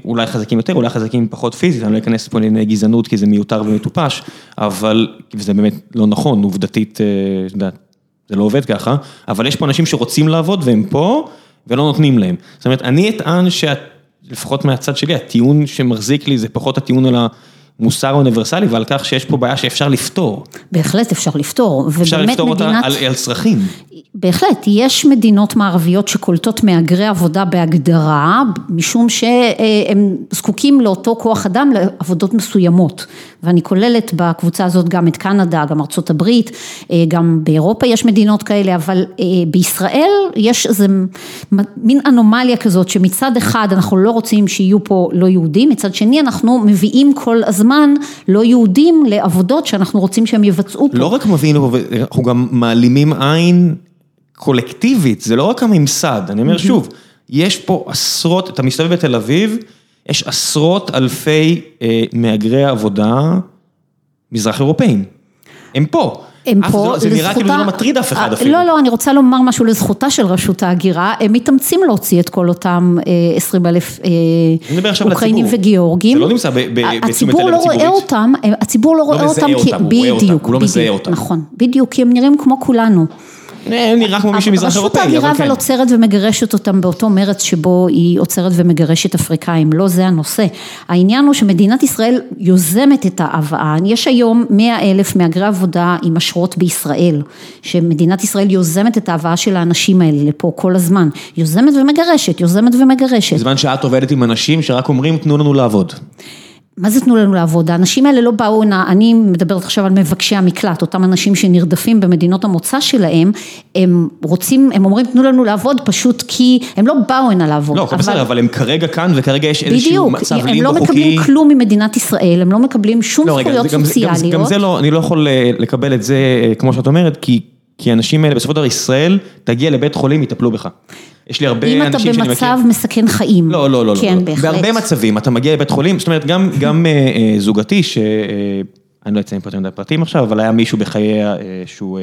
אולי חזקים יותר, אולי חזקים פחות פיזית, אני לא אכנס פה לענייני גזענות, כי זה מיותר ומטופש, אבל, וזה באמת לא נכון, עובדתית, את יודעת. זה לא עובד ככה, אבל יש פה אנשים שרוצים לעבוד והם פה ולא נותנים להם. זאת אומרת, אני אטען שלפחות מהצד שלי, הטיעון שמחזיק לי זה פחות הטיעון על המוסר האוניברסלי ועל כך שיש פה בעיה שאפשר לפתור. בהחלט אפשר לפתור. אפשר לפתור אותה על צרכים. בהחלט, יש מדינות מערביות שקולטות מהגרי עבודה בהגדרה, משום שהם זקוקים לאותו כוח אדם לעבודות מסוימות. ואני כוללת בקבוצה הזאת גם את קנדה, גם ארצות הברית, גם באירופה יש מדינות כאלה, אבל בישראל יש איזה מין אנומליה כזאת, שמצד אחד אנחנו לא רוצים שיהיו פה לא יהודים, מצד שני אנחנו מביאים כל הזמן לא יהודים לעבודות שאנחנו רוצים שהם יבצעו פה. לא רק מביאים, אנחנו גם מעלימים עין קולקטיבית, זה לא רק הממסד, אני אומר שוב, יש פה עשרות, אתה מסתובב בתל אביב, יש עשרות אלפי מהגרי עבודה מזרח אירופאים, הם פה. הם פה, זה נראה כאילו זה לא מטריד אף אחד אפילו. לא, לא, אני רוצה לומר משהו לזכותה של רשות ההגירה, הם מתאמצים להוציא את כל אותם 20 אלף אוקראינים וגיאורגים. זה לא נמצא בתשומת לב הציבורית. הציבור לא רואה אותם, הציבור לא רואה אותם, בדיוק, הוא לא מזהה אותם. נכון, בדיוק, כי הם נראים כמו כולנו. נראה כמו מישהו מזרח אירופאי, כן. רשות ההגירה אבל עוצרת ומגרשת אותם באותו מרץ שבו היא עוצרת ומגרשת אפריקאים, לא זה הנושא. העניין הוא שמדינת ישראל יוזמת את ההבאה, יש היום 100 אלף מהגרי עבודה עם אשרות בישראל, שמדינת ישראל יוזמת את ההבאה של האנשים האלה לפה כל הזמן, יוזמת ומגרשת, יוזמת ומגרשת. בזמן שאת עובדת עם אנשים שרק אומרים תנו לנו לעבוד. מה זה תנו לנו לעבוד? האנשים האלה לא באו הנה, אני מדברת עכשיו על מבקשי המקלט, אותם אנשים שנרדפים במדינות המוצא שלהם, הם רוצים, הם אומרים תנו לנו לעבוד פשוט כי הם לא באו הנה לעבוד. לא, אבל בסדר, אבל הם כרגע כאן וכרגע יש איזשהו מצב בדיוק, הם לא מקבלים כלום ממדינת ישראל, הם לא מקבלים שום זכויות סוציאליות. גם זה לא, אני לא יכול לקבל את זה כמו שאת אומרת, כי האנשים האלה בסופו של דבר ישראל תגיע לבית חולים, יטפלו בך. יש לי הרבה אנשים שאני מכיר. אם אתה במצב מסכן חיים. לא, לא, לא. כן, בהחלט. בהרבה מצבים, אתה מגיע לבית חולים, זאת אומרת, גם זוגתי, אני לא אציין פה יותר מדי פרטים עכשיו, אבל היה מישהו בחייה שהוא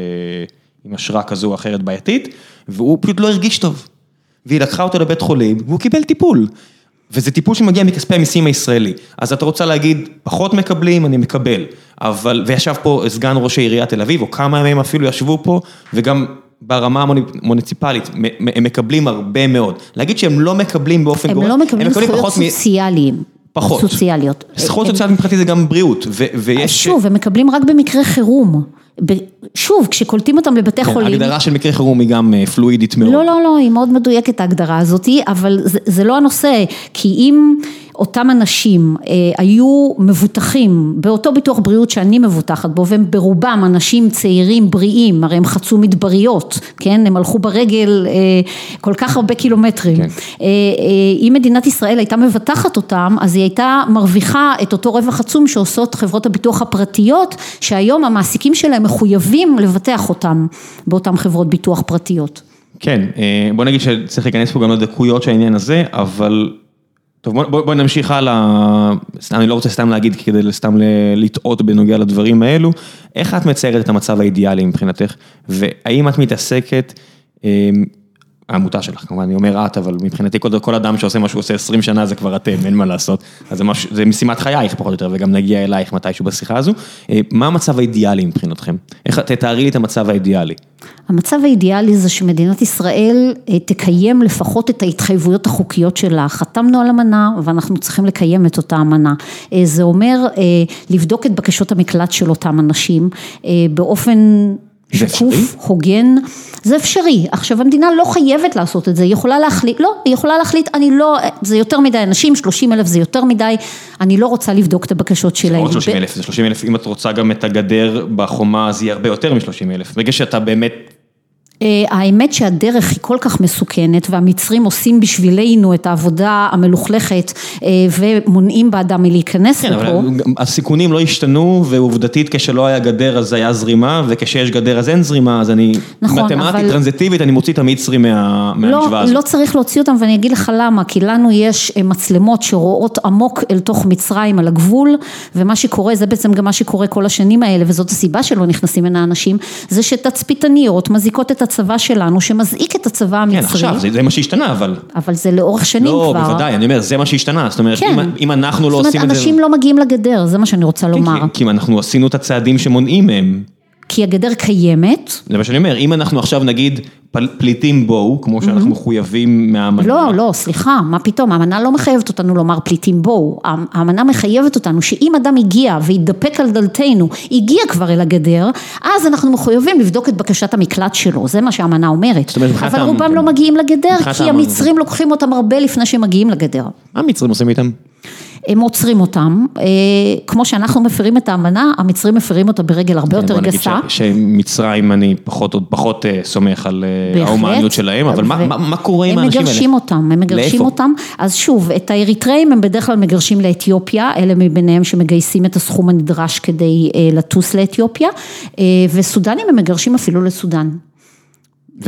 עם אשרה כזו או אחרת בעייתית, והוא פשוט לא הרגיש טוב. והיא לקחה אותו לבית חולים, והוא קיבל טיפול. וזה טיפול שמגיע מכספי המיסים הישראלי. אז אתה רוצה להגיד, פחות מקבלים, אני מקבל. אבל, וישב פה סגן ראש העיריית תל אביב, או כמה מהם אפילו ישבו פה, וגם ברמה המוניציפלית, הם מקבלים הרבה מאוד. להגיד שהם לא מקבלים באופן גורם, הם לא מקבלים זכויות סוציאליים. פחות. סוציאליות. זכויות סוציאליות מבחינתי זה גם בריאות, ויש... שוב, הם מקבלים רק במקרה חירום. שוב, כשקולטים אותם לבתי כן, חולים. הגדרה של מקרה חירום היא גם אה, פלואידית מאוד. לא, לא, לא, היא מאוד מדויקת ההגדרה הזאת, אבל זה, זה לא הנושא, כי אם אותם אנשים אה, היו מבוטחים באותו ביטוח בריאות שאני מבוטחת בו, והם ברובם אנשים צעירים בריאים, הרי הם חצו מדבריות, כן, הם הלכו ברגל אה, כל כך הרבה קילומטרים. כן. אה, אם מדינת ישראל הייתה מבטחת אותם, אז היא הייתה מרוויחה את אותו רווח עצום שעושות חברות הביטוח הפרטיות, שהיום המעסיקים שלהם מחויבים לבטח אותם באותן חברות ביטוח פרטיות. כן, בוא נגיד שצריך להיכנס פה גם לדקויות של העניין הזה, אבל טוב בוא, בוא, בוא נמשיך הלאה, אני לא רוצה סתם להגיד כדי סתם לטעות בנוגע לדברים האלו, איך את מציירת את המצב האידיאלי מבחינתך, והאם את מתעסקת, אמ, העמותה שלך כמובן, אני אומר את, אבל מבחינתי כל, כל אדם שעושה מה שהוא עושה 20 שנה זה כבר אתם, אין מה לעשות, אז זה, מש, זה משימת חייך פחות או יותר, וגם נגיע אלייך מתישהו בשיחה הזו, אה, מה המצב האידיאלי מבחינתכם? איך, תתארי לי את המצב האידיאלי. המצב האידיאלי זה שמדינת ישראל אה, תקיים לפחות את ההתחייבויות החוקיות שלה. חתמנו על אמנה ואנחנו צריכים לקיים את אותה אמנה. אה, זה אומר לבדוק את בקשות המקלט של אותם אנשים באופן שקוף, הוגן, זה אפשרי. עכשיו המדינה לא חייבת לעשות את זה, היא יכולה להחליט, לא, היא יכולה להחליט, אני לא, זה יותר מדי אנשים, 30 אלף זה יותר מדי, אני לא רוצה לבדוק את הבקשות שלהם. זה עוד 30 אלף, זה 30 אלף, אם את רוצה גם את הגדר בחומה, אז יהיה הרבה יותר מ-30 אלף. ברגע שאתה באמת האמת שהדרך היא כל כך מסוכנת והמצרים עושים בשבילנו את העבודה המלוכלכת אה, ומונעים באדם מלהיכנס כן, לפה. אבל הסיכונים לא השתנו ועובדתית כשלא היה גדר אז היה זרימה וכשיש גדר אז אין זרימה אז אני נכון, מתמטית, אבל... טרנזיטיבית אני מוציא את המצרים מה, מהמשוואה לא, הזאת. לא צריך להוציא אותם ואני אגיד לך למה כי לנו יש אה, מצלמות שרואות עמוק אל תוך מצרים על הגבול ומה שקורה זה בעצם גם מה שקורה כל השנים האלה וזאת הסיבה שלא נכנסים הנה אנשים זה שתצפיתניות מזיקות את הצבא שלנו שמזעיק את הצבא המצרי. כן, עכשיו, זה, זה מה שהשתנה, אבל... אבל זה לאורך שנים לא, כבר. לא, בוודאי, אני אומר, זה מה שהשתנה, זאת אומרת, כן. אם, אם אנחנו לא עושים את זה... זאת אומרת, אנשים לא מגיעים לגדר, זה מה שאני רוצה כן, לומר. כי, כי אנחנו עשינו את הצעדים שמונעים מהם. כי הגדר קיימת. זה מה שאני אומר, אם אנחנו עכשיו נגיד פליטים בואו, כמו שאנחנו מחויבים מהאמנה. לא, לא, סליחה, מה פתאום, האמנה לא מחייבת אותנו לומר פליטים בואו, האמנה מחייבת אותנו שאם אדם הגיע והתדפק על דלתנו, הגיע כבר אל הגדר, אז אנחנו מחויבים לבדוק את בקשת המקלט שלו, זה מה שהאמנה אומרת. אבל רובם לא מגיעים לגדר, כי המצרים לוקחים אותם הרבה לפני שהם מגיעים לגדר. מה המצרים עושים איתם? הם עוצרים אותם, אה, כמו שאנחנו מפרים את האמנה, המצרים מפרים אותה ברגל הרבה יותר גסה. שמצרים אני פחות עוד פחות אה, סומך על אה, ההומניות שלהם, אבל מה קורה עם האנשים האלה? הם מגרשים אותם, הם מגרשים אותם, אז שוב, את האריתראים הם בדרך כלל מגרשים לאתיופיה, אלה מביניהם שמגייסים את הסכום הנדרש כדי לטוס לאתיופיה, וסודנים הם מגרשים אפילו לסודן.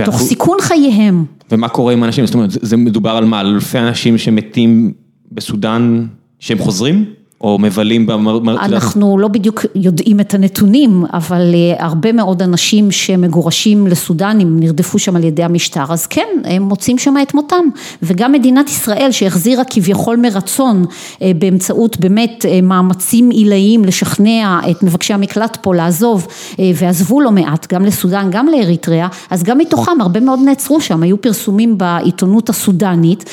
תוך סיכון חייהם. ומה קורה עם אנשים, זאת אומרת, זה מדובר על מה, אלפי אנשים שמתים בסודאן? שהם חוזרים? או מבלים במר... אנחנו לא בדיוק יודעים את הנתונים, אבל אה, הרבה מאוד אנשים שמגורשים לסודן, אם נרדפו שם על ידי המשטר, אז כן, הם מוצאים שם את מותם. וגם מדינת ישראל שהחזירה כביכול מרצון, אה, באמצעות באמת אה, מאמצים עילאיים לשכנע את מבקשי המקלט פה לעזוב, ועזבו לא מעט, גם לסודן, גם לאריתריאה, אז גם מתוכם הרבה מאוד נעצרו שם, היו פרסומים בעיתונות הסודנית,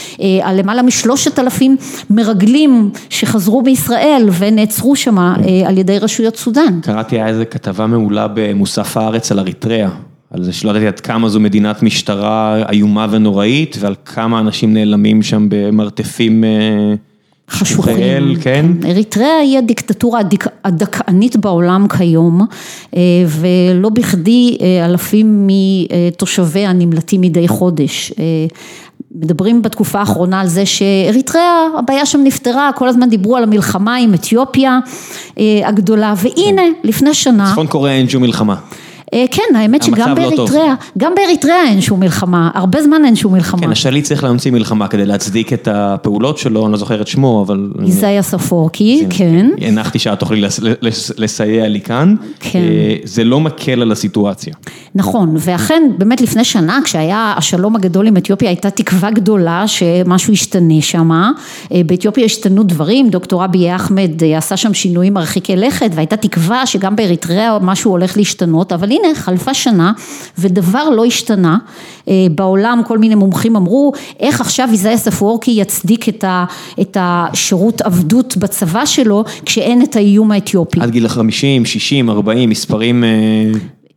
על למעלה משלושת אלפים מרגלים שחזרו בישראל. ישראל ונעצרו שם אה, על ידי רשויות סודאן. קראתי היה איזה כתבה מעולה במוסף הארץ על אריתריאה. על זה שלא ידעתי עד כמה זו מדינת משטרה איומה ונוראית ועל כמה אנשים נעלמים שם במרתפים אה, חשוכים, כן. אריתריאה היא הדיקטטורה הדכאנית בעולם כיום אה, ולא בכדי אלפים מתושביה נמלטים מדי חודש. מדברים בתקופה האחרונה על זה שאריתריאה, הבעיה שם נפתרה, כל הזמן דיברו על המלחמה עם אתיופיה אה, הגדולה, והנה, לפני שנה... צפון קוריאה אין שום מלחמה. כן, האמת שגם באריתריאה, לא גם באריתריאה אין שום מלחמה, הרבה זמן אין שום מלחמה. כן, השליט צריך להמציא מלחמה כדי להצדיק את הפעולות שלו, אני לא זוכר את שמו, אבל... איזאיה ספורקי, כן. הנחתי שאת תוכלי לסייע לי כאן. כן. זה לא מקל על הסיטואציה. נכון, ואכן, באמת לפני שנה, כשהיה השלום הגדול עם אתיופיה, הייתה תקווה גדולה שמשהו ישתנה שם. באתיופיה השתנו דברים, דוקטור אבי אחמד עשה שם שינויים מרחיקי לכת, והייתה תקווה שגם באריתריאה משהו הולך להשתנות, אבל הנה חלפה שנה ודבר לא השתנה, בעולם כל מיני מומחים אמרו איך עכשיו איזאיה ספוורקי יצדיק את השירות עבדות בצבא שלו כשאין את האיום האתיופי. עד גיל 50, 60, 40, מספרים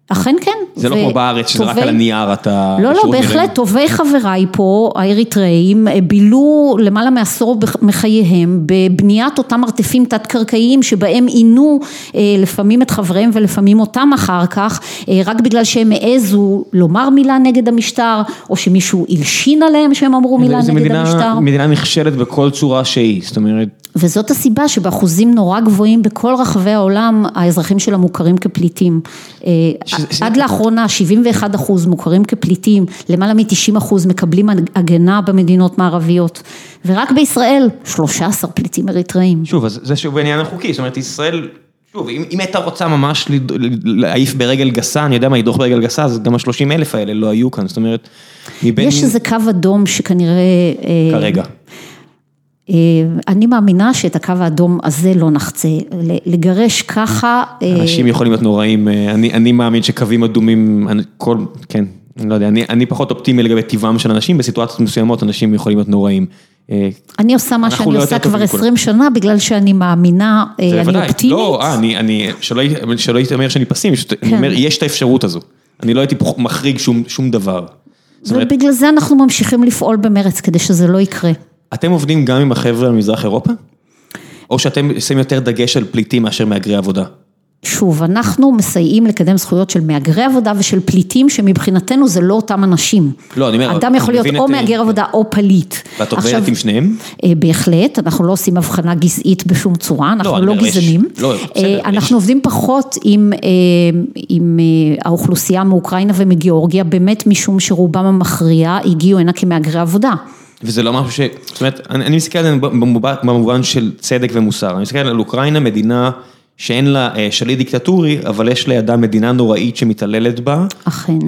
אכן כן. זה לא כמו בארץ, שזה רק על הנייר אתה... לא, לא, בהחלט, טובי חבריי פה, האריתראים, בילו למעלה מעשור מחייהם בבניית אותם מרתפים תת-קרקעיים שבהם עינו לפעמים את חבריהם ולפעמים אותם אחר כך, רק בגלל שהם העזו לומר מילה נגד המשטר, או שמישהו הלשין עליהם שהם אמרו מילה נגד המשטר. זו מדינה נכשלת בכל צורה שהיא, זאת אומרת... וזאת הסיבה שבאחוזים נורא גבוהים בכל רחבי העולם, האזרחים שלה מוכרים כפליטים. עד לאחרונה 71 אחוז מוכרים כפליטים, למעלה מ-90 אחוז מקבלים הגנה במדינות מערביות, ורק בישראל 13 פליטים אריתראים. שוב, אז זה שוב בעניין החוקי, זאת אומרת ישראל, שוב, אם הייתה רוצה ממש להעיף ברגל גסה, אני יודע מה, לדרוך ברגל גסה, אז גם השלושים אלף האלה לא היו כאן, זאת אומרת, מבין... יש איזה קו אדום שכנראה... כרגע. אני מאמינה שאת הקו האדום הזה לא נחצה, לגרש ככה. אנשים יכולים להיות נוראים, אני מאמין שקווים אדומים, כל, כן, אני לא יודע, אני פחות אופטימי לגבי טבעם של אנשים, בסיטואציות מסוימות אנשים יכולים להיות נוראים. אני עושה מה שאני לא עושה כבר עשרים שנה, בגלל שאני מאמינה, אני אופטימית. לא, אני, שלא יתאמר שאני פסימי, אני אומר, יש את האפשרות הזו, אני לא הייתי מחריג שום דבר. ובגלל זה אנחנו ממשיכים לפעול במרץ, כדי שזה לא יקרה. אתם עובדים גם עם החבר'ה ממזרח אירופה? או שאתם שמים יותר דגש על פליטים מאשר מהגרי עבודה? שוב, אנחנו מסייעים לקדם זכויות של מהגרי עבודה ושל פליטים שמבחינתנו זה לא אותם אנשים. לא, אני אומר, אדם יכול להיות או מהגר עבודה או פליט. ואת עובדת עם שניהם? בהחלט, אנחנו לא עושים הבחנה גזעית בשום צורה, אנחנו לא גזענים. אנחנו עובדים פחות עם האוכלוסייה מאוקראינה ומגיאורגיה, באמת משום שרובם המכריע הגיעו הנה כמהגרי עבודה. וזה לא משהו ש... זאת אומרת, אני מסתכל על זה במובן של צדק ומוסר, אני מסתכל על אוקראינה, מדינה שאין לה שליט דיקטטורי, אבל יש לידה מדינה נוראית שמתעללת בה. אכן.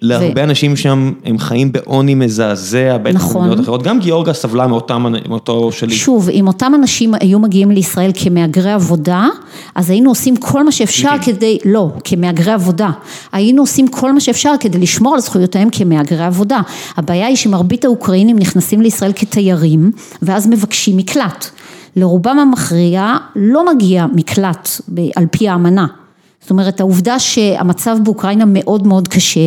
להרבה אנשים שם, הם חיים בעוני מזעזע, בטח במדינות אחרות, גם גיאורגיה סבלה מאותו שליט. שוב, אם אותם אנשים היו מגיעים לישראל כמהגרי עבודה, אז היינו עושים כל מה שאפשר כדי, לא, כמהגרי עבודה, היינו עושים כל מה שאפשר כדי לשמור על זכויותיהם כמהגרי עבודה. הבעיה היא שמרבית האוקראינים נכנסים לישראל כתיירים, ואז מבקשים מקלט. לרובם המכריע לא מגיע מקלט על פי האמנה. זאת אומרת, העובדה שהמצב באוקראינה מאוד מאוד קשה,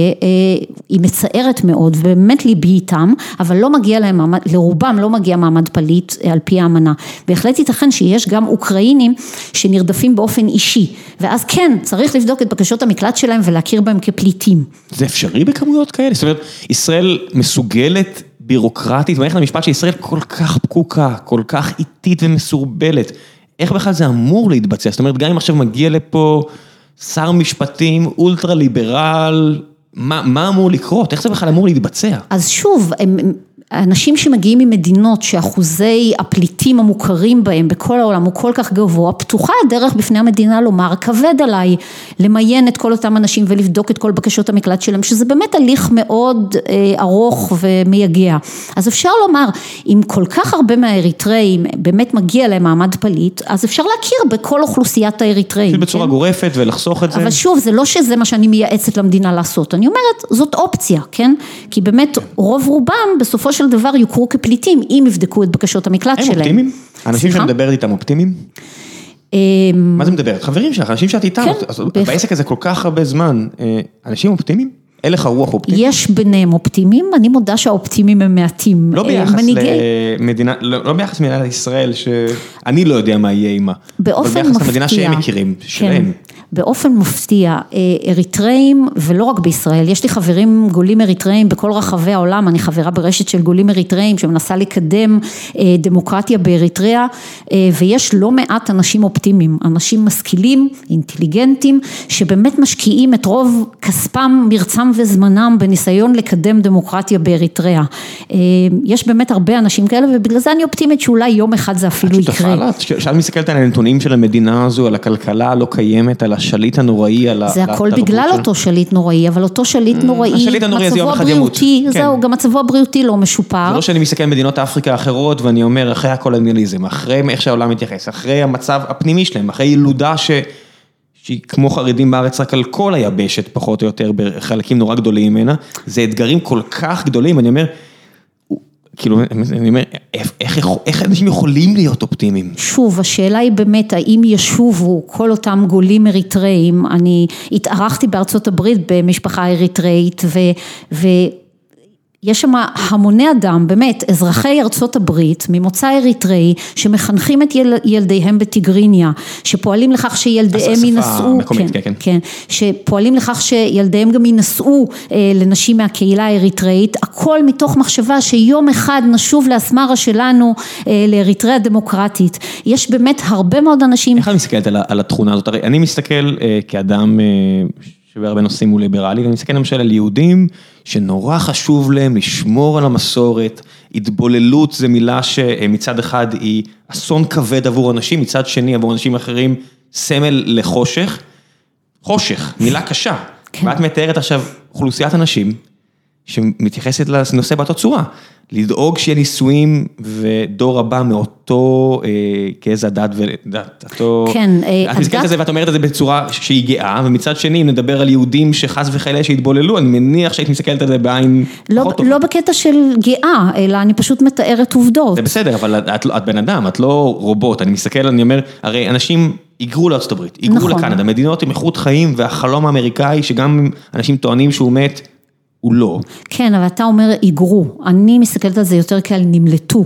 היא מצערת מאוד ובאמת ליבי איתם, אבל לא מגיע להם, לרובם לא מגיע מעמד פליט על פי האמנה. בהחלט ייתכן שיש גם אוקראינים שנרדפים באופן אישי, ואז כן, צריך לבדוק את בקשות המקלט שלהם ולהכיר בהם כפליטים. זה אפשרי בכמויות כאלה? זאת אומרת, ישראל מסוגלת בירוקרטית, מערכת המשפט של ישראל כל כך פקוקה, כל כך איטית ומסורבלת, איך בכלל זה אמור להתבצע? זאת אומרת, גם אם עכשיו מגיע לפה שר משפטים אולטרה ליברל, מה, מה אמור לקרות? איך זה בכלל אמור להתבצע? אז שוב, הם... אנשים שמגיעים ממדינות שאחוזי הפליטים המוכרים בהם בכל העולם הוא כל כך גבוה, פתוחה הדרך בפני המדינה לומר, כבד עליי למיין את כל אותם אנשים ולבדוק את כל בקשות המקלט שלהם, שזה באמת הליך מאוד ארוך ומייגע. אז אפשר לומר, אם כל כך הרבה מהאריתראים באמת מגיע להם מעמד פליט, אז אפשר להכיר בכל אוכלוסיית האריתראים. בצורה כן? גורפת ולחסוך את זה. אבל שוב, זה לא שזה מה שאני מייעצת למדינה לעשות, אני אומרת, זאת אופציה, כן? כי באמת רוב רובם בסופו של דבר יוכרו כפליטים, אם יבדקו את בקשות המקלט שלהם. הם אופטימיים? אנשים שאת מדברת איתם אופטימיים? מה זה מדברת? חברים שלך, אנשים שאת איתם, בעסק הזה כל כך הרבה זמן, אנשים אופטימיים? הלך הרוח אופטימי? יש ביניהם אופטימיים, אני מודה שהאופטימיים הם מעטים. לא ביחס למדינה, לא ביחס למדינת ישראל, שאני לא יודע מה יהיה עימה. באופן מפתיע. אבל ביחס למדינה שהם מכירים, שלהם. באופן מפתיע, אריתראים, ולא רק בישראל, יש לי חברים גולים אריתראים בכל רחבי העולם, אני חברה ברשת של גולים אריתראים שמנסה לקדם דמוקרטיה באריתריאה, ויש לא מעט אנשים אופטימיים, אנשים משכילים, אינטליגנטים, שבאמת משקיעים את רוב כספם, מרצם וזמנם בניסיון לקדם דמוקרטיה באריתריאה. יש באמת הרבה אנשים כאלה ובגלל זה אני אופטימית שאולי יום אחד זה אפילו יקרה. כשאת מסתכלת על הנתונים של המדינה הזו, על הכלכלה הלא קיימת, על השליט הנוראי, על זה הכל בגלל אותו שליט נוראי, אבל אותו שליט נוראי, השליט הנוראי הזה יום אחד ימות. זהו, גם מצבו הבריאותי לא משופר. זה לא שאני מסתכל על מדינות אפריקה האחרות ואני אומר אחרי הקולוניאליזם, אחרי איך שהעולם מתייחס, אחרי המצב הפנימי שלהם, אחרי ילודה ש... שהיא כמו חרדים בארץ רק על כל היבשת פחות או יותר בחלקים נורא גדולים ממנה, זה אתגרים כל כך גדולים, אני אומר, כאילו, אני אומר, איך אנשים יכולים להיות אופטימיים? שוב, השאלה היא באמת, האם ישובו כל אותם גולים אריתראים, אני התארחתי בארצות הברית במשפחה אריתראית, ו... יש שם המוני אדם, באמת, אזרחי ארצות הברית, ממוצא אריתראי, שמחנכים את ילדיהם בטיגריניה, שפועלים לכך שילדיהם ינשאו, מקומית, כן, כן, כן, שפועלים לכך שילדיהם גם ינשאו לנשים מהקהילה האריתראית, הכל מתוך מחשבה שיום אחד נשוב לאסמרה שלנו לאריתריאה דמוקרטית. יש באמת הרבה מאוד אנשים... איך את מסתכלת על התכונה הזאת? הרי אני מסתכל כאדם... שבהרבה נושאים הוא ליברלי, ואני מסתכל למשל על יהודים שנורא חשוב להם לשמור על המסורת, התבוללות זה מילה שמצד אחד היא אסון כבד עבור אנשים, מצד שני עבור אנשים אחרים סמל לחושך, חושך, מילה קשה, כן. ואת מתארת עכשיו אוכלוסיית אנשים שמתייחסת לנושא באותה צורה. לדאוג שיהיה נישואים ודור הבא מאותו גזע, דת ודת, אותו... כן, הדת... את מסתכלת על זה ואת אומרת את זה בצורה שהיא גאה, ומצד שני, אם נדבר על יהודים שחס וחלילה שהתבוללו, אני מניח שהיית מסתכלת על זה בעין לא, פחות טובה. לא בקטע של גאה, אלא אני פשוט מתארת עובדות. זה בסדר, אבל את, את בן אדם, את לא רובוט, אני מסתכל, אני אומר, הרי אנשים... היגרו לארצות הברית, היגרו נכון. לקנדה, מדינות עם איכות חיים והחלום האמריקאי שגם אנשים טוענים שהוא מת, הוא לא. כן, אבל אתה אומר היגרו, אני מסתכלת על זה יותר כעל נמלטו.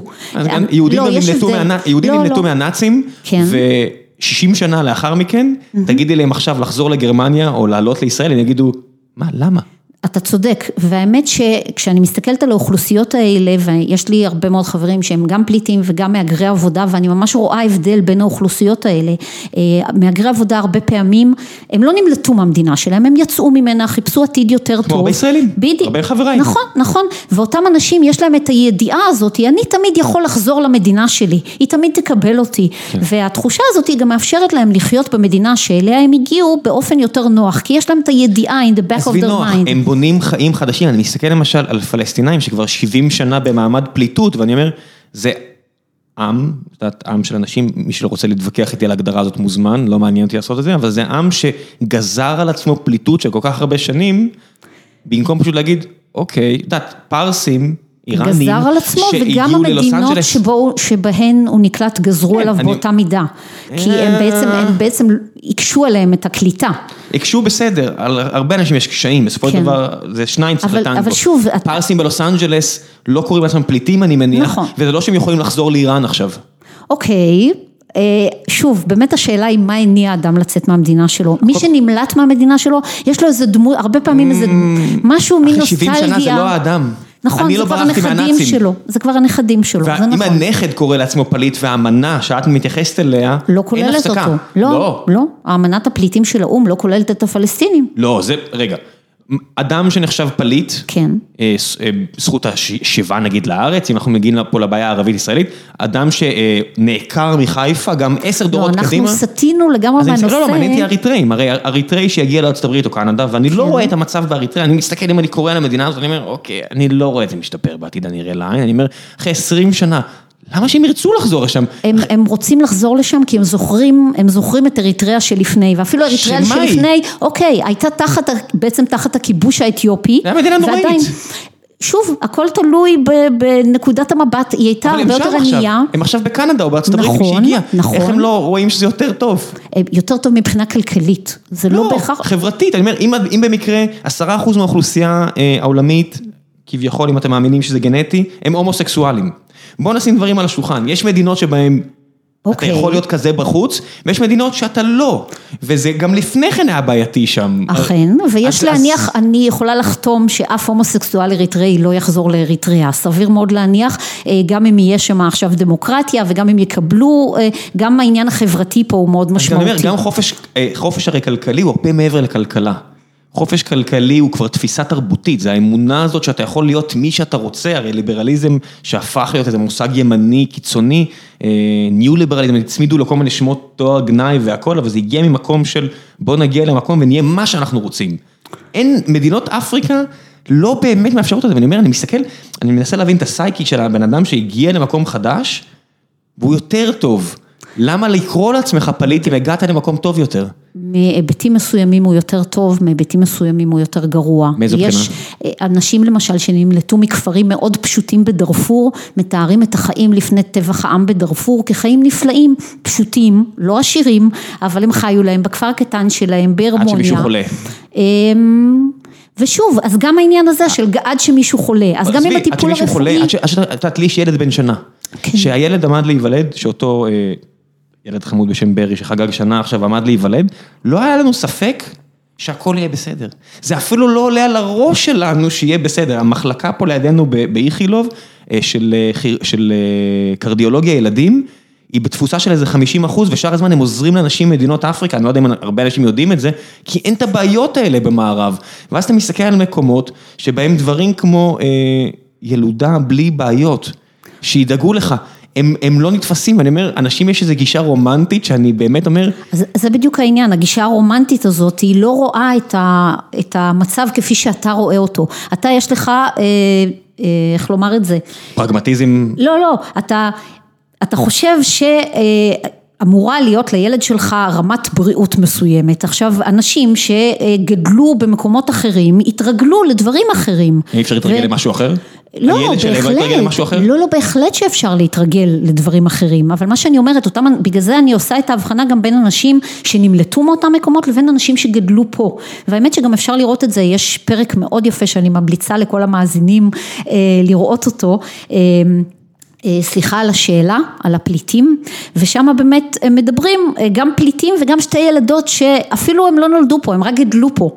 יהודים נמלטו מהנאצים, ו-60 שנה לאחר מכן, תגידי להם עכשיו לחזור לגרמניה או לעלות לישראל, הם יגידו, מה, למה? אתה צודק, והאמת שכשאני מסתכלת על האוכלוסיות האלה, ויש לי הרבה מאוד חברים שהם גם פליטים וגם מהגרי עבודה, ואני ממש רואה הבדל בין האוכלוסיות האלה. אה, מהגרי עבודה הרבה פעמים, הם לא נמלטו מהמדינה שלהם, הם יצאו ממנה, חיפשו עתיד יותר טוב. כמו הרבה ישראלים, בדיוק. הרבה חבריי. נכון, נכון, ואותם אנשים יש להם את הידיעה הזאת, אני תמיד יכול לחזור למדינה שלי, היא תמיד תקבל אותי, כן. והתחושה הזאת היא גם מאפשרת להם לחיות במדינה שאליה הם הגיעו באופן יותר נוח, כי יש להם את הידיעה in the back of their mind. בונים חיים חדשים, אני מסתכל למשל על פלסטינאים שכבר 70 שנה במעמד פליטות, ואני אומר, זה עם, את יודעת, עם של אנשים, מי שלא רוצה להתווכח איתי על ההגדרה הזאת מוזמן, לא מעניין אותי לעשות את זה, אבל זה עם שגזר על עצמו פליטות של כל כך הרבה שנים, במקום פשוט להגיד, אוקיי, את יודעת, פרסים, איראנים, גזר על עצמו וגם המדינות שבו, שבהן הוא נקלט גזרו כן, עליו אני... באותה מידה, כי הם בעצם, הם בעצם הקשו עליהם את הקליטה. הקשו בסדר, על הרבה אנשים יש קשיים, בסופו של כן. דבר זה שניים צריך לטנגו. אבל שוב, פרסים בלוס אנג'לס לא קוראים לעצמם פליטים אני מניח, נכון. וזה לא שהם יכולים לחזור לאיראן עכשיו. אוקיי. שוב, באמת השאלה היא מה הניע אדם לצאת מהמדינה שלו. מי שנמלט מהמדינה שלו, יש לו איזה דמות, הרבה פעמים איזה משהו מין נוסטלגיה. אחרי 70 שנה זה לא האדם. נכון, זה לא כבר הנכדים שלו, זה כבר הנכדים שלו, זה נכון. אם הנכד קורא לעצמו פליט והאמנה שאת מתייחסת אליה, לא כוללת אותו. לא, לא, האמנת הפליטים של האו"ם לא כוללת את הפלסטינים. לא, זה, רגע. אדם שנחשב פליט, כן. אה, אה, זכות השיבה נגיד לארץ, אם אנחנו מגיעים פה לבעיה הערבית-ישראלית, אדם שנעקר מחיפה, גם עשר דורות לא, קדימה. אנחנו סטינו לגמרי מהנושא. לא, לא, מעניין אותי אריתראים, הרי אריתראי שיגיע לארצות הברית או קנדה, ואני לא כן. רואה את המצב באריתריאה, אני מסתכל אם אני קורא על המדינה הזאת, אני אומר, אוקיי, אני לא רואה את זה משתפר בעתיד הנראה לעין, אני אומר, אחרי עשרים שנה, למה שהם ירצו לחזור לשם? הם, הם רוצים לחזור לשם כי הם זוכרים, הם זוכרים את אריתריאה שלפני, ואפילו אריתריאה שלפני, אוקיי, הייתה תחת, בעצם תחת הכיבוש האתיופי. זה היה מדינה נוראית. שוב, הכל תלוי בנקודת המבט, היא הייתה הרבה יותר ענייה. הם עכשיו בקנדה או בארצות הברית נכון, כשהגיע. נכון. איך הם לא רואים שזה יותר טוב? יותר טוב מבחינה כלכלית, זה לא, לא בהכרח... חברתית, אני אומר, אם, אם במקרה עשרה אחוז מהאוכלוסייה אה, העולמית, כביכול, אם אתם מאמינים שזה גנטי, הם הומוסקסואלים. בואו נשים דברים על השולחן, יש מדינות שבהן אוקיי. אתה יכול להיות כזה בחוץ, ויש מדינות שאתה לא, וזה גם לפני כן היה בעייתי שם. אכן, ויש אז- להניח, אז- אני יכולה לחתום שאף הומוסקסואל אריתראי לא יחזור לאריתריאה, סביר מאוד להניח, אה, גם אם יהיה שם עכשיו דמוקרטיה וגם אם יקבלו, אה, גם העניין החברתי פה הוא מאוד אז אני משמעותי. אומר, גם חופש, אה, חופש הרי כלכלי הוא הרבה מעבר לכלכלה. חופש כלכלי הוא כבר תפיסה תרבותית, זה האמונה הזאת שאתה יכול להיות מי שאתה רוצה, הרי ליברליזם שהפך להיות איזה מושג ימני קיצוני, ניו ליברליזם, הצמידו לו כל מיני שמות תואר גנאי והכל, אבל זה הגיע ממקום של בוא נגיע למקום ונהיה מה שאנחנו רוצים. אין, מדינות אפריקה לא באמת מאפשרות את זה, ואני אומר, אני מסתכל, אני מנסה להבין את הסייקי של הבן אדם שהגיע למקום חדש, והוא יותר טוב. למה לקרוא לעצמך פליט אם הגעת למקום טוב יותר? מהיבטים מסוימים הוא יותר טוב, מהיבטים מסוימים הוא יותר גרוע. מאיזו יש אה, אנשים למשל שנמלטו מכפרים מאוד פשוטים בדארפור, מתארים את החיים לפני טבח העם בדארפור כחיים נפלאים, פשוטים, לא עשירים, אבל הם חיו להם בכפר הקטן שלהם, בהרמוניה. עד שמישהו חולה. אמ, ושוב, אז גם העניין הזה של עד שמישהו חולה, אז גם עזבי, עם עד הטיפול שמישהו חולה, הרפואי, עד עד שאת את יודעת, לי יש ילד בן שנה. כן. שהילד עמד להיוולד, שאותו אה, ילד חמוד בשם ברי שחגג שנה עכשיו עמד להיוולד, לא היה לנו ספק שהכל יהיה בסדר. זה אפילו לא עולה על הראש שלנו שיהיה בסדר. המחלקה פה לידינו באיכילוב, אה, של אה, של אה, קרדיולוגיה ילדים, היא בתפוסה של איזה 50 אחוז, ושאר הזמן הם עוזרים לאנשים ממדינות אפריקה, אני לא יודע אם הרבה אנשים יודעים את זה, כי אין את הבעיות האלה במערב. ואז אתה מסתכל על מקומות שבהם דברים כמו אה, ילודה בלי בעיות, שידאגו לך. הם, הם לא נתפסים, ואני אומר, אנשים יש איזו גישה רומנטית שאני באמת אומר, זה בדיוק העניין, הגישה הרומנטית הזאת, היא לא רואה את, ה, את המצב כפי שאתה רואה אותו. אתה יש לך, אה, אה, איך לומר את זה? פרגמטיזם, לא, לא, אתה, אתה חושב שאמורה להיות לילד שלך רמת בריאות מסוימת. עכשיו, אנשים שגדלו במקומות אחרים, התרגלו לדברים אחרים. אי אפשר להתרגל ו- למשהו אחר? לא, לא בהחלט? לא, לא, בהחלט שאפשר להתרגל לדברים אחרים, אבל מה שאני אומרת, אותם, בגלל זה אני עושה את ההבחנה גם בין אנשים שנמלטו מאותם מקומות לבין אנשים שגדלו פה, והאמת שגם אפשר לראות את זה, יש פרק מאוד יפה שאני ממליצה לכל המאזינים אה, לראות אותו. אה, סליחה על השאלה, על הפליטים, ושם באמת הם מדברים אה, גם פליטים וגם שתי ילדות שאפילו הם לא נולדו פה, הם רק גדלו פה.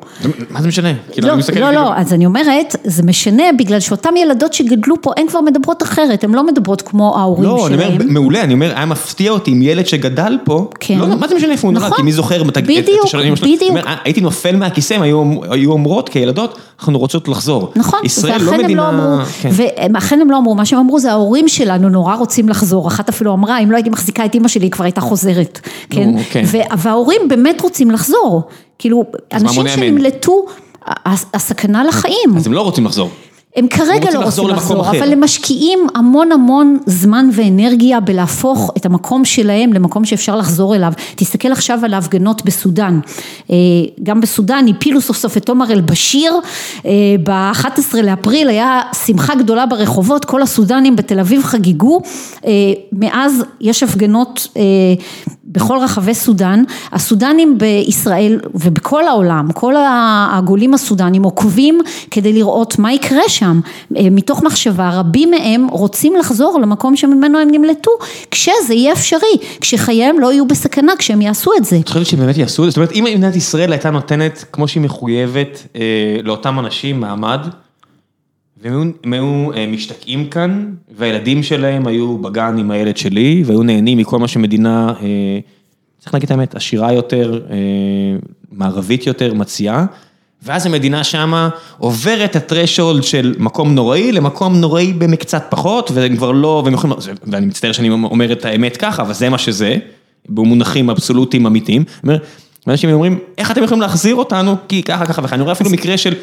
מה זה משנה? כאילו, לא, אני מסתכל לא, לא, אז אני אומרת, זה משנה בגלל שאותן ילדות שגדלו פה, הן כבר מדברות אחרת, הן לא מדברות כמו ההורים לא, אני אומר, שלהם. מעולה, אני אומר, היה מפתיע אותי אם ילד שגדל פה, כן. לא, מה זה משנה איפה הוא נולד, נכון. כי מי זוכר את- בדיוק, השנים שלו. בדיוק. אני אומר, הייתי נופל מהכיסא, היו- היו אומרות כילדות, אנחנו רוצות לחזור. נכון, לא ואכן הם מדינה... לא אמרו, כן. ואכן הם לא אמרו, מה שהם אמרו זה ההורים שלנו נורא רוצים לחזור, אחת אפילו אמרה, אם לא הייתי מחזיקה את אימא שלי היא כבר הייתה חוזרת, כן, כן. וההורים באמת רוצים לחזור, כאילו, אנשים? שנמלטו, הס- הסכנה לחיים. אז הם לא רוצים לחזור. הם כרגע רוצים לא לחזור רוצים למקום לחזור, אחר. אבל הם משקיעים המון המון זמן ואנרגיה בלהפוך את המקום שלהם למקום שאפשר לחזור אליו. תסתכל עכשיו על ההפגנות בסודאן. אה, גם בסודאן הפילו סוף סוף את עומר אל-בשיר, ב-11 לאפריל היה שמחה גדולה ברחובות, כל הסודנים בתל אביב חגגו, אה, מאז יש הפגנות אה, בכל רחבי סודאן, הסודנים בישראל ובכל העולם, כל הגולים הסודנים עוקבים כדי לראות מה יקרה שם, אה, מתוך מחשבה רבים מהם רוצים לחזור למקום שממנו הם נמלטו, כשזה יהיה אפשרי, כשחייהם לא יהיו בסכנה כשהם יעשו את זה. את חושבת שהם באמת יעשו את זה? זאת אומרת, אם מדינת ישראל הייתה נותנת, כמו שהיא מחויבת, אה, לאותם אנשים מעמד, והם היו- אה, משתקעים כאן, והילדים שלהם היו בגן עם הילד שלי, והיו נהנים מכל מה שמדינה, אה, צריך להגיד את האמת, עשירה יותר, אה, מערבית יותר, מציעה. ואז המדינה שמה עוברת את הטרשולד של מקום נוראי למקום נוראי במקצת פחות, והם כבר לא, והם יכולים, ואני מצטער שאני אומר את האמת ככה, אבל זה מה שזה, במונחים אבסולוטיים אמיתיים. אנשים אומרים, איך אתם יכולים להחזיר אותנו, כי ככה ככה וככה, אני רואה אפילו מקרה של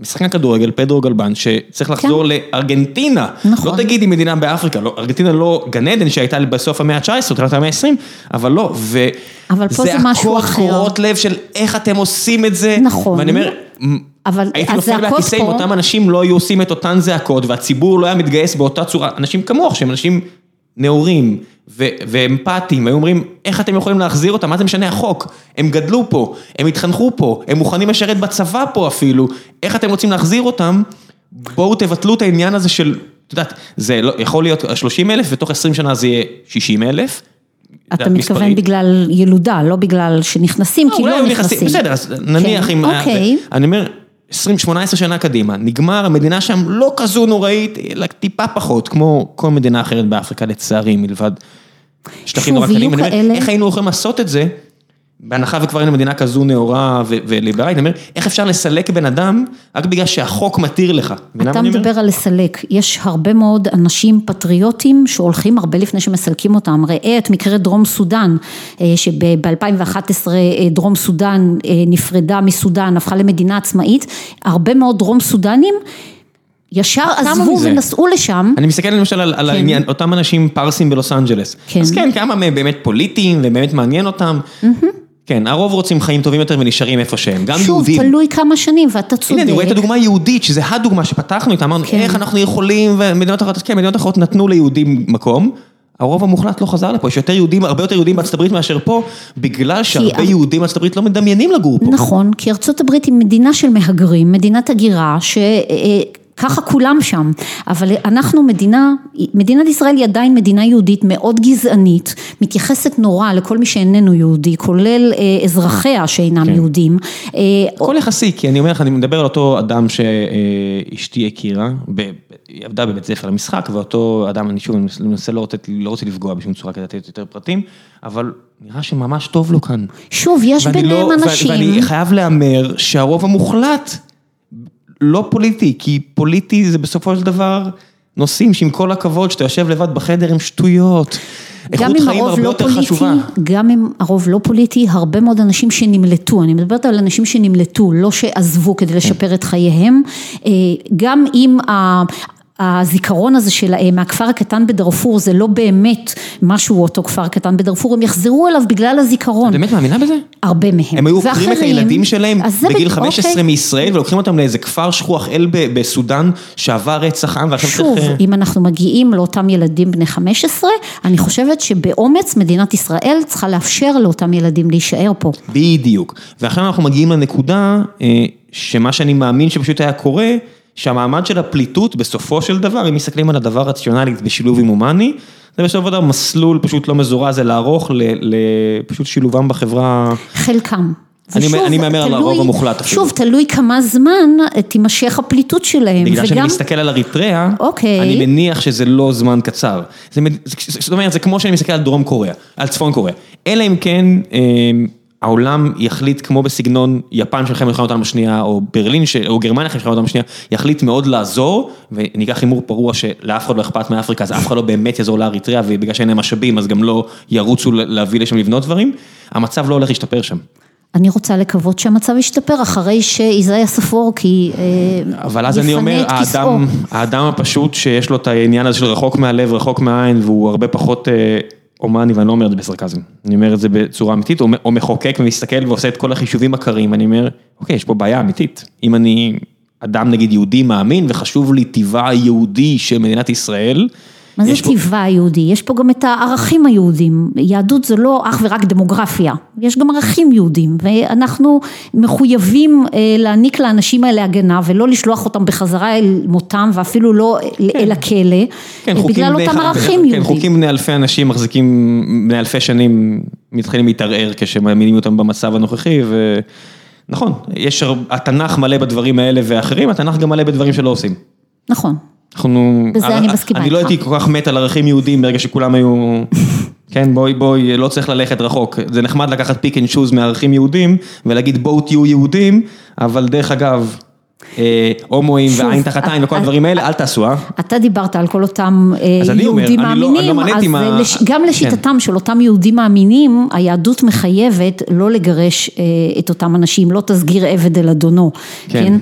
משחקן כדורגל, פדרו גלבן, שצריך לחזור לארגנטינה. נכון. לא תגידי מדינה באפריקה, לא, ארגנטינה לא גן עדן שהייתה בסוף המאה ה-19, תחילת המאה ה-20, אבל לא, ו... אבל פה זה משהו אחר. זה הכל קורות לב של איך אתם עושים את זה. נכון. ואני אומר, אבל הייתי נופל הזעקות מהכיסא אם פה- אותם אנשים לא היו עושים את אותן זעקות, והציבור לא היה מתגייס באותה צורה, אנשים כמוך, שהם אנשים נאורים ואמפתיים, היו אומרים, איך אתם יכולים להחזיר אותם, מה זה משנה החוק? הם גדלו פה, הם התחנכו פה, הם מוכנים לשרת בצבא פה אפילו, איך אתם רוצים להחזיר אותם? בואו תבטלו את העניין הזה של את יודעת, זה לא, יכול להיות 30 אלף, ותוך 20 שנה זה יהיה 60 אלף. אתה מתכוון בגלל ילודה, לא בגלל שנכנסים, כי לא נכנסים. בסדר, אז נניח אם... אוקיי. אני אומר, 20-18 שנה קדימה, נגמר, המדינה שם לא כזו נוראית, אלא טיפה פחות, כמו כל מדינה אחרת באפריקה, לצערי, מלבד שטחים נורא קטנים. איך היינו יכולים לעשות את זה? בהנחה וכבר היינו מדינה כזו נאורה וליברלית, אני אומר, איך אפשר לסלק בן אדם רק בגלל שהחוק מתיר לך? אתה מדבר על לסלק, יש הרבה מאוד אנשים פטריוטים שהולכים הרבה לפני שמסלקים אותם, ראה את מקרה דרום סודאן, אה, שב-2011 אה, דרום סודאן אה, נפרדה מסודאן, הפכה למדינה עצמאית, הרבה מאוד דרום סודנים ישר עזבו ונסעו לשם. אני מסתכל למשל על כן. העניין, אותם אנשים פרסים בלוס אנג'לס. כן. אז כן, כמה מהם באמת פוליטיים ובאמת מעניין אותם. כן, הרוב רוצים חיים טובים יותר ונשארים איפה שהם, גם שוב, יהודים. שוב, תלוי כמה שנים, ואתה צודק. הנה, אני רואה את הדוגמה היהודית, שזה הדוגמה שפתחנו איתה, אמרנו, כן. איך אנחנו יכולים, ומדינות אחרות, כן, מדינות אחרות נתנו ליהודים מקום. הרוב המוחלט לא חזר לפה, יש יותר יהודים, הרבה יותר יהודים בארצות הברית מאשר פה, בגלל שהרבה יהודים בארצות הברית לא מדמיינים לגור פה. נכון, כי ארצות הברית היא מדינה של מהגרים, מדינת הגירה, ש... ככה כולם שם, אבל אנחנו מדינה, מדינת ישראל היא עדיין מדינה יהודית מאוד גזענית, מתייחסת נורא לכל מי שאיננו יהודי, כולל אה, אזרחיה שאינם כן. יהודים. אה, הכל יחסי, כי אני אומר לך, אני מדבר על אותו אדם שאשתי הכירה, היא עבדה בבית ספר למשחק, ואותו אדם, אני שוב, אני מנסה לא, לא רוצה לפגוע בשום צורה כדי לתת יותר פרטים, אבל נראה שממש טוב לו כאן. שוב, יש ביניהם לא, אנשים. ואני חייב להמר שהרוב המוחלט לא פוליטי, כי פוליטי זה בסופו של דבר נושאים שעם כל הכבוד, שאתה יושב לבד בחדר עם שטויות. איכות חיים הרבה לא יותר פוליטי, חשובה. גם אם הרוב לא פוליטי, הרבה מאוד אנשים שנמלטו, אני מדברת על אנשים שנמלטו, לא שעזבו כדי לשפר את חייהם, אה, גם אם הזיכרון הזה שלהם מהכפר הקטן בדארפור זה לא באמת משהו אותו כפר קטן בדארפור, הם יחזרו אליו בגלל הזיכרון. את באמת מאמינה בזה? הרבה מהם. הם היו עוקרים את הילדים שלהם בגיל 15 אוקיי. מישראל ולוקחים אותם לאיזה כפר שכוח אל בסודאן שעבר רצח עם ועכשיו שוב, צריך... אם אנחנו מגיעים לאותם ילדים בני 15, אני חושבת שבאומץ מדינת ישראל צריכה לאפשר לאותם ילדים להישאר פה. בדיוק. ועכשיו אנחנו מגיעים לנקודה אה, שמה שאני מאמין שפשוט היה קורה שהמעמד של הפליטות בסופו של דבר, אם מסתכלים על הדבר רציונלית בשילוב עם הומני, זה בסופו של דבר מסלול פשוט לא מזורז, אלא ארוך לפשוט שילובם בחברה. חלקם. אני מהמר על הרוב המוחלט אפילו. שוב, תלוי כמה זמן תימשך הפליטות שלהם. בגלל שאני מסתכל על אריתריאה, אוקיי. אני מניח שזה לא זמן קצר. זאת אומרת, זה כמו שאני מסתכל על דרום קוריאה, על צפון קוריאה. אלא אם כן... אמ, העולם יחליט כמו בסגנון יפן של מלחמת העולם השנייה, או ברלין, או גרמניה של מלחמת העולם השנייה, יחליט מאוד לעזור, וניקח הימור פרוע שלאף אחד לא אכפת מאפריקה, אז אף אחד לא באמת יעזור לאריתריאה, ובגלל שאין להם משאבים, אז גם לא ירוצו להביא לשם לבנות דברים, המצב לא הולך להשתפר שם. אני רוצה לקוות שהמצב ישתפר אחרי שאיזאיה ספור, כי אה, אבל אז אני אומר, האדם, האדם הפשוט שיש לו את העניין הזה של רחוק מהלב, רחוק מהעין, והוא הרבה פחות... הומני, ואני לא אומר את זה בסרקזם, אני אומר את זה בצורה אמיתית, או מחוקק ומסתכל ועושה את כל החישובים הקרים, אני אומר, אוקיי, יש פה בעיה אמיתית. אם אני אדם נגיד יהודי מאמין וחשוב לי טבעה היהודי של מדינת ישראל, מה זה טבעה היהודי? יש פה גם את הערכים היהודים. יהדות זה לא אך ורק דמוגרפיה, יש גם ערכים יהודים, ואנחנו מחויבים אה, להעניק לאנשים האלה הגנה ולא לשלוח אותם בחזרה אל מותם ואפילו לא כן. אל הכלא, כן, בגלל אותם ערכים כן, יהודים. חוקים בני אלפי אנשים מחזיקים בני אלפי שנים, מתחילים להתערער כשמאמינים אותם במצב הנוכחי ו... נכון, יש, התנ"ך מלא בדברים האלה ואחרים, התנ"ך גם מלא בדברים שלא עושים. נכון. אנחנו... בזה אני מסכימה איתך. אני לא הייתי כל כך מת על ערכים יהודים ברגע שכולם היו... <laughs> כן, בואי, בואי, לא צריך ללכת רחוק. זה נחמד לקחת pick and choose מערכים יהודים ולהגיד בואו תהיו יהודים, אבל דרך אגב, אה, הומואים ועין תחת עין וכל הדברים האלה, אל תעשו, אה? אתה דיברת על כל אותם אה, יהודים לא- לא מאמינים, אז גם כן. לשיטתם של אותם יהודים מאמינים, היהדות מחייבת לא לגרש אה, את אותם אנשים, לא תסגיר עבד אל אדונו, כן?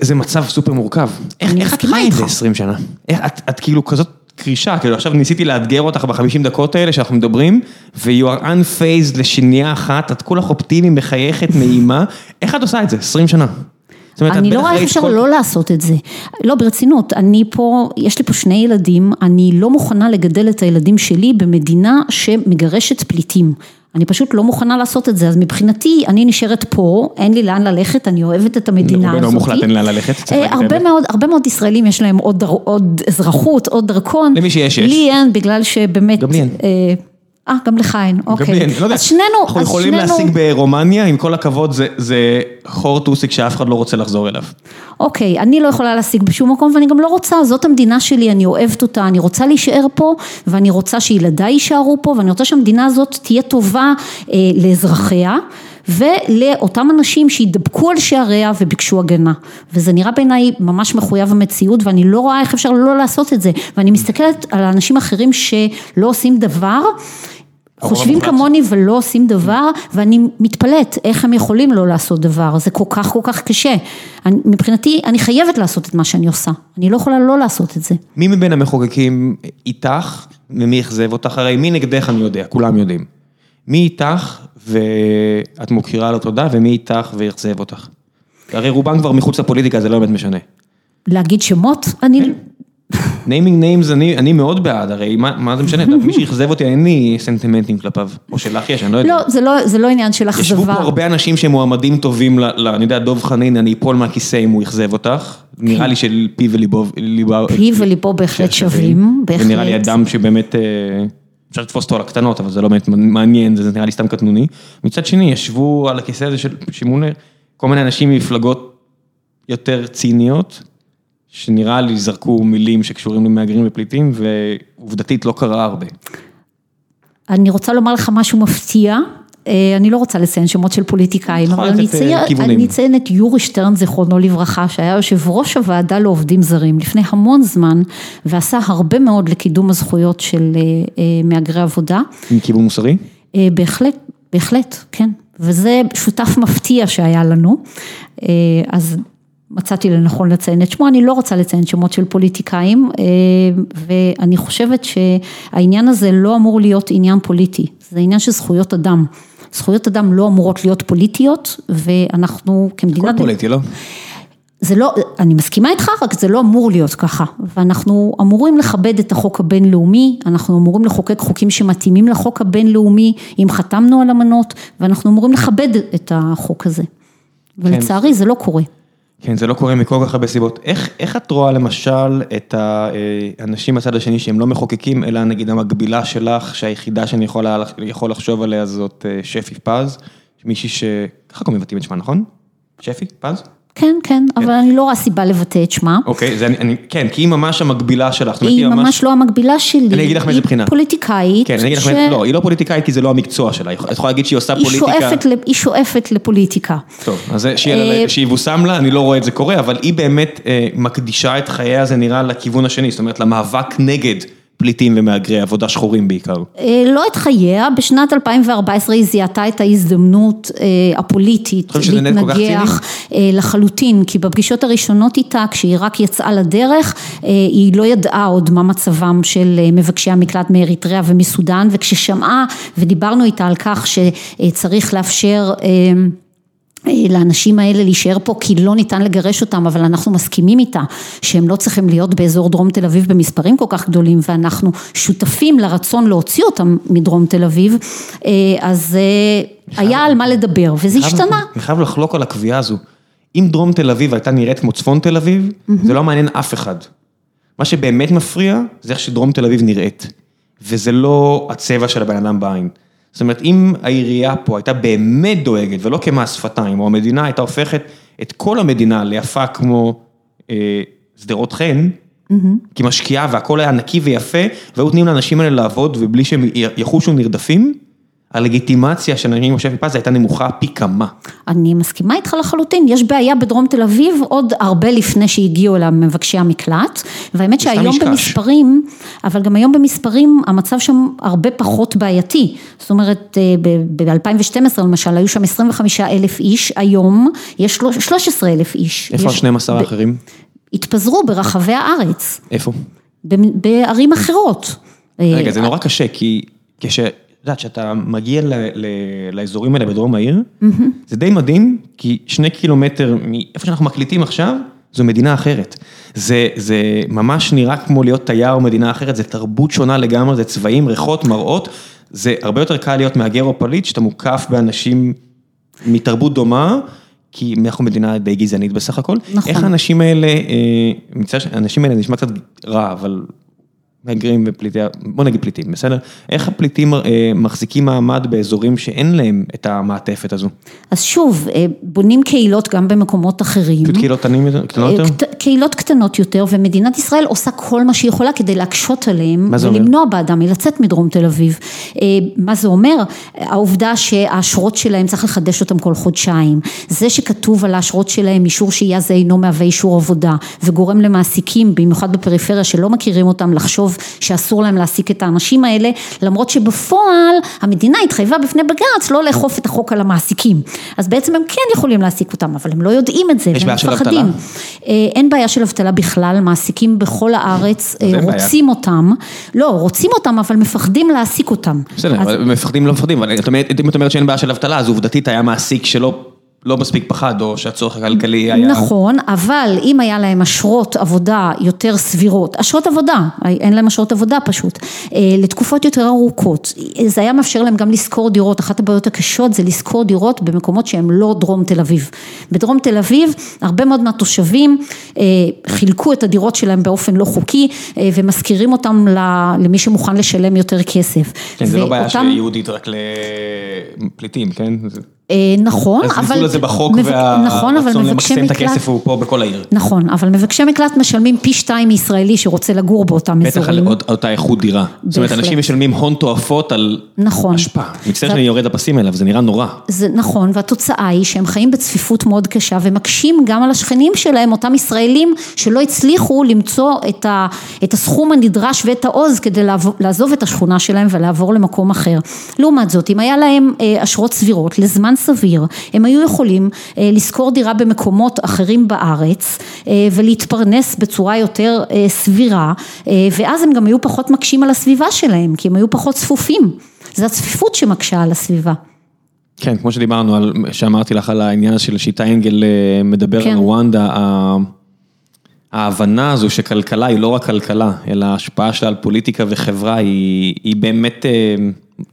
זה מצב סופר מורכב. איך את חי את זה 20 שנה? את כאילו כזאת... קרישה, כאילו עכשיו ניסיתי לאתגר אותך בחמישים דקות האלה שאנחנו מדברים, ו-you are unfazed לשנייה אחת, את כולך אופטימית, מחייכת, נעימה, איך את עושה את זה? 20 שנה. אני לא רואה איך אפשר לא לעשות את זה. לא, ברצינות, אני פה, יש לי פה שני ילדים, אני לא מוכנה לגדל את הילדים שלי במדינה שמגרשת פליטים. אני פשוט לא מוכנה לעשות את זה, אז מבחינתי, אני נשארת פה, אין לי לאן ללכת, אני אוהבת את המדינה הזאת. רובנו המוחלט אין לאן ללכת. הרבה מאוד, הרבה מאוד ישראלים יש להם עוד, עוד אזרחות, עוד דרכון. למי שיש יש. לי אין, בגלל שבאמת... גם לי אין. אה, גם לך אין, אוקיי. גם לי אין, לא יודע. אז שנינו, אנחנו יכולים. להשיג ברומניה, עם כל הכבוד, זה, זה חור טוסיק שאף אחד לא רוצה לחזור אליו. אוקיי, אני לא יכולה להשיג בשום מקום ואני גם לא רוצה, זאת המדינה שלי, אני אוהבת אותה, אני רוצה להישאר פה ואני רוצה שילדיי יישארו פה ואני רוצה שהמדינה הזאת תהיה טובה אה, לאזרחיה. ולאותם אנשים שהתדבקו על שעריה וביקשו הגנה. וזה נראה בעיניי ממש מחויב המציאות ואני לא רואה איך אפשר לא לעשות את זה. ואני מסתכלת על האנשים האחרים שלא עושים דבר. חושבים כמוני ולא עושים דבר ואני מתפלאת איך הם יכולים לא לעשות דבר, זה כל כך כל כך קשה. אני, מבחינתי אני חייבת לעשות את מה שאני עושה, אני לא יכולה לא לעשות את זה. מי מבין המחוקקים איתך ומי אכזב אותך? הרי מי נגדך אני יודע, כולם יודעים. מי איתך ואת מוכירה לו תודה ומי איתך ואכזב אותך? הרי רובם כבר מחוץ לפוליטיקה, זה לא באמת משנה. להגיד שמות? אני... naming names, אני, אני מאוד בעד, הרי מה, מה זה משנה, מי שאכזב אותי אין לי סנטימנטים כלפיו, אולי לך יש, אני לא יודע. לא, זה לא, זה לא עניין של אכזבה. ישבו פה הרבה אנשים שמועמדים טובים, ל, ל, אני יודע, דב חנין, אני אפול מהכיסא אם הוא אכזב אותך, נראה לי שלפיו וליבו, פי וליבו בהחלט שווים, בהחלט. ונראה לי אדם שבאמת, אפשר לתפוס אותו על הקטנות, אבל זה לא באמת מעניין, זה נראה לי סתם קטנוני. מצד שני, ישבו על הכיסא הזה של שימון, כל מיני אנשים ממפלגות יותר ציניות. שנראה לי זרקו מילים שקשורים למהגרים ופליטים, ועובדתית לא קרה הרבה. אני רוצה לומר לך משהו מפתיע, אני לא רוצה לציין שמות של פוליטיקאים, אבל אני אציין, אני אציין את יורי שטרן, זיכרונו לברכה, שהיה יושב ראש הוועדה לעובדים זרים לפני המון זמן, ועשה הרבה מאוד לקידום הזכויות של מהגרי עבודה. מכיוון מוסרי? בהחלט, בהחלט, כן. וזה שותף מפתיע שהיה לנו, אז מצאתי לנכון לציין את שמו, אני לא רוצה לציין שמות של פוליטיקאים ואני חושבת שהעניין הזה לא אמור להיות עניין פוליטי, זה עניין של זכויות אדם. זכויות אדם לא אמורות להיות פוליטיות ואנחנו כמדינה... הכל פוליטי, לא? זה לא, אני מסכימה איתך, רק זה לא אמור להיות ככה, ואנחנו אמורים לכבד את החוק הבינלאומי, אנחנו אמורים לחוקק חוקים שמתאימים לחוק הבינלאומי, אם חתמנו על אמנות, ואנחנו אמורים לכבד את החוק הזה, ולצערי זה לא קורה. כן, זה לא קורה מכל כך הרבה סיבות. איך, איך את רואה למשל את האנשים בצד השני שהם לא מחוקקים, אלא נגיד המקבילה שלך, שהיחידה שאני יכול, יכול לחשוב עליה זאת שפי פז, מישהי ש... ככה קוראים מבטאים את שמה, נכון? שפי פז? כן, כן, אבל אני לא רואה סיבה לבטא את שמה. אוקיי, זה אני, כן, כי היא ממש המקבילה שלך. היא ממש לא המקבילה שלי. אני אגיד לך מאיזה בחינה. היא פוליטיקאית. כן, אני אגיד לך, לא, היא לא פוליטיקאית כי זה לא המקצוע שלה, את יכולה להגיד שהיא עושה פוליטיקה. היא שואפת לפוליטיקה. טוב, אז שיבושם לה, אני לא רואה את זה קורה, אבל היא באמת מקדישה את חייה, זה נראה, לכיוון השני, זאת אומרת, למאבק נגד. פליטים ומהגרי עבודה שחורים בעיקר. לא את חייה, בשנת 2014 היא זיהתה את ההזדמנות הפוליטית להתנגח לחלוטין, כי בפגישות הראשונות איתה, כשהיא רק יצאה לדרך, היא לא ידעה עוד מה מצבם של מבקשי המקלט מאריתריאה ומסודאן, וכששמעה ודיברנו איתה על כך שצריך לאפשר לאנשים האלה להישאר פה כי לא ניתן לגרש אותם, אבל אנחנו מסכימים איתה שהם לא צריכים להיות באזור דרום תל אביב במספרים כל כך גדולים ואנחנו שותפים לרצון להוציא אותם מדרום תל אביב, אז היה על מה לדבר וזה השתנה. אני חייב לחלוק על הקביעה הזו, אם דרום תל אביב הייתה נראית כמו צפון תל אביב, זה לא מעניין אף אחד. מה שבאמת מפריע זה איך שדרום תל אביב נראית, וזה לא הצבע של הבן אדם בעין. זאת אומרת, אם העירייה פה הייתה באמת דואגת, ולא כמס שפתיים, או המדינה הייתה הופכת את כל המדינה ליפה כמו אה, שדרות חן, mm-hmm. כמשקיעה והכל היה נקי ויפה, והיו נותנים לאנשים האלה לעבוד, ובלי שהם יחושו נרדפים, הלגיטימציה של אנשים כמו שפי פז הייתה נמוכה פי כמה. אני מסכימה איתך לחלוטין, יש בעיה בדרום תל אביב עוד הרבה לפני שהגיעו אל מבקשי המקלט, והאמת שהיום במספרים, אבל גם היום במספרים המצב שם הרבה פחות בעייתי, זאת אומרת ב-2012 למשל היו שם 25 אלף איש, היום יש 13 אלף איש. איפה ה-12 האחרים? התפזרו ברחבי הארץ. איפה? בערים אחרות. רגע, זה נורא קשה, כי כש... את יודעת, כשאתה מגיע לאזורים האלה בדרום העיר, זה די מדהים, כי שני קילומטר מאיפה שאנחנו מקליטים עכשיו, זו מדינה אחרת. זה, זה ממש נראה כמו להיות תייר או מדינה אחרת, זה תרבות שונה לגמרי, זה צבעים, ריחות, מראות, זה הרבה יותר קל להיות מהגר או פליט, שאתה מוקף באנשים מתרבות דומה. כי אנחנו מדינה די גזענית בסך הכל. נכון. איך האנשים האלה, מצד האנשים האלה נשמע קצת רע, אבל מהגרים ופליטי, בוא נגיד פליטים, בסדר? איך הפליטים אה, מחזיקים מעמד באזורים שאין להם את המעטפת הזו? אז שוב, אה, בונים קהילות גם במקומות אחרים. קהילות קטנות יותר? אה, קהילות קטנות יותר, ומדינת ישראל עושה כל מה שהיא יכולה כדי להקשות עליהם? ולמנוע בעדם מלצאת מדרום תל אביב. מה זה אומר? העובדה שהאשרות שלהם צריך לחדש אותם כל חודשיים. זה שכתוב על האשרות שלהם אישור שהייה זה אינו מהווה אישור עבודה, וגורם למעסיקים, במיוחד בפריפריה שלא מכירים אותם, לחשוב שאסור להם להעסיק את האנשים האלה, למרות שבפועל המדינה התחייבה בפני בג"ץ לא לאכוף את החוק על המעסיקים. אז בעצם הם כן יכולים להעסיק אותם, אבל הם לא יודעים את זה, בעיה של אבטלה? אין בעיה של אבטלה בכלל, מעסיקים בכל הארץ רוצים בעיה. אותם, לא, רוצים אותם, אבל מפחדים להעסיק אותם. בסדר, אז... מפחדים לא מפחדים, אבל אם את אומרת שאין בעיה של אבטלה, אז עובדתית היה מעסיק שלא... לא מספיק פחד, או שהצורך הכלכלי היה... נכון, אבל אם היה להם אשרות עבודה יותר סבירות, אשרות עבודה, אין להם אשרות עבודה פשוט, אה, לתקופות יותר ארוכות, זה היה מאפשר להם גם לשכור דירות, אחת הבעיות הקשות זה לשכור דירות במקומות שהם לא דרום תל אביב. בדרום תל אביב, הרבה מאוד מהתושבים אה, חילקו את הדירות שלהם באופן לא חוקי, אה, ומשכירים אותם למי שמוכן לשלם יותר כסף. כן, זה לא בעיה של יהודית רק לפליטים, כן? אה, נכון, אבל... אז ניסו לזה בחוק נכון, והרצון למקסם את הכסף הוא פה בכל העיר. נכון, אבל מבקשי מקלט משלמים פי שתיים מישראלי שרוצה לגור באותם אזורים. בטח על אותה איכות דירה. זאת אומרת, אנשים משלמים הון תועפות על נכון. השפעה. מצטער שאני יורד לפסים האלה, אבל זה נראה נורא. זה נכון, והתוצאה היא שהם חיים בצפיפות מאוד קשה ומקשים גם על השכנים שלהם, אותם ישראלים שלא הצליחו למצוא את הסכום הנדרש ואת העוז כדי לעזוב את השכונה שלהם ולעבור למקום אחר. לעומת זאת, אם היה להם אה, אשרות סבירות לזמן סביר, הם היו יכולים אה, לשכור דירה במקומות אחרים בארץ אה, ולהתפרנס בצורה יותר אה, סבירה ואז הם גם היו פחות מקשים על הסביבה שלהם כי הם היו פחות צפופים, זה הצפיפות שמקשה על הסביבה. כן, כמו שדיברנו, על, שאמרתי לך על העניין של שיטה אנגל מדבר כן. על רואנדה, ההבנה הזו שכלכלה היא לא רק כלכלה, אלא ההשפעה שלה על פוליטיקה וחברה היא, היא באמת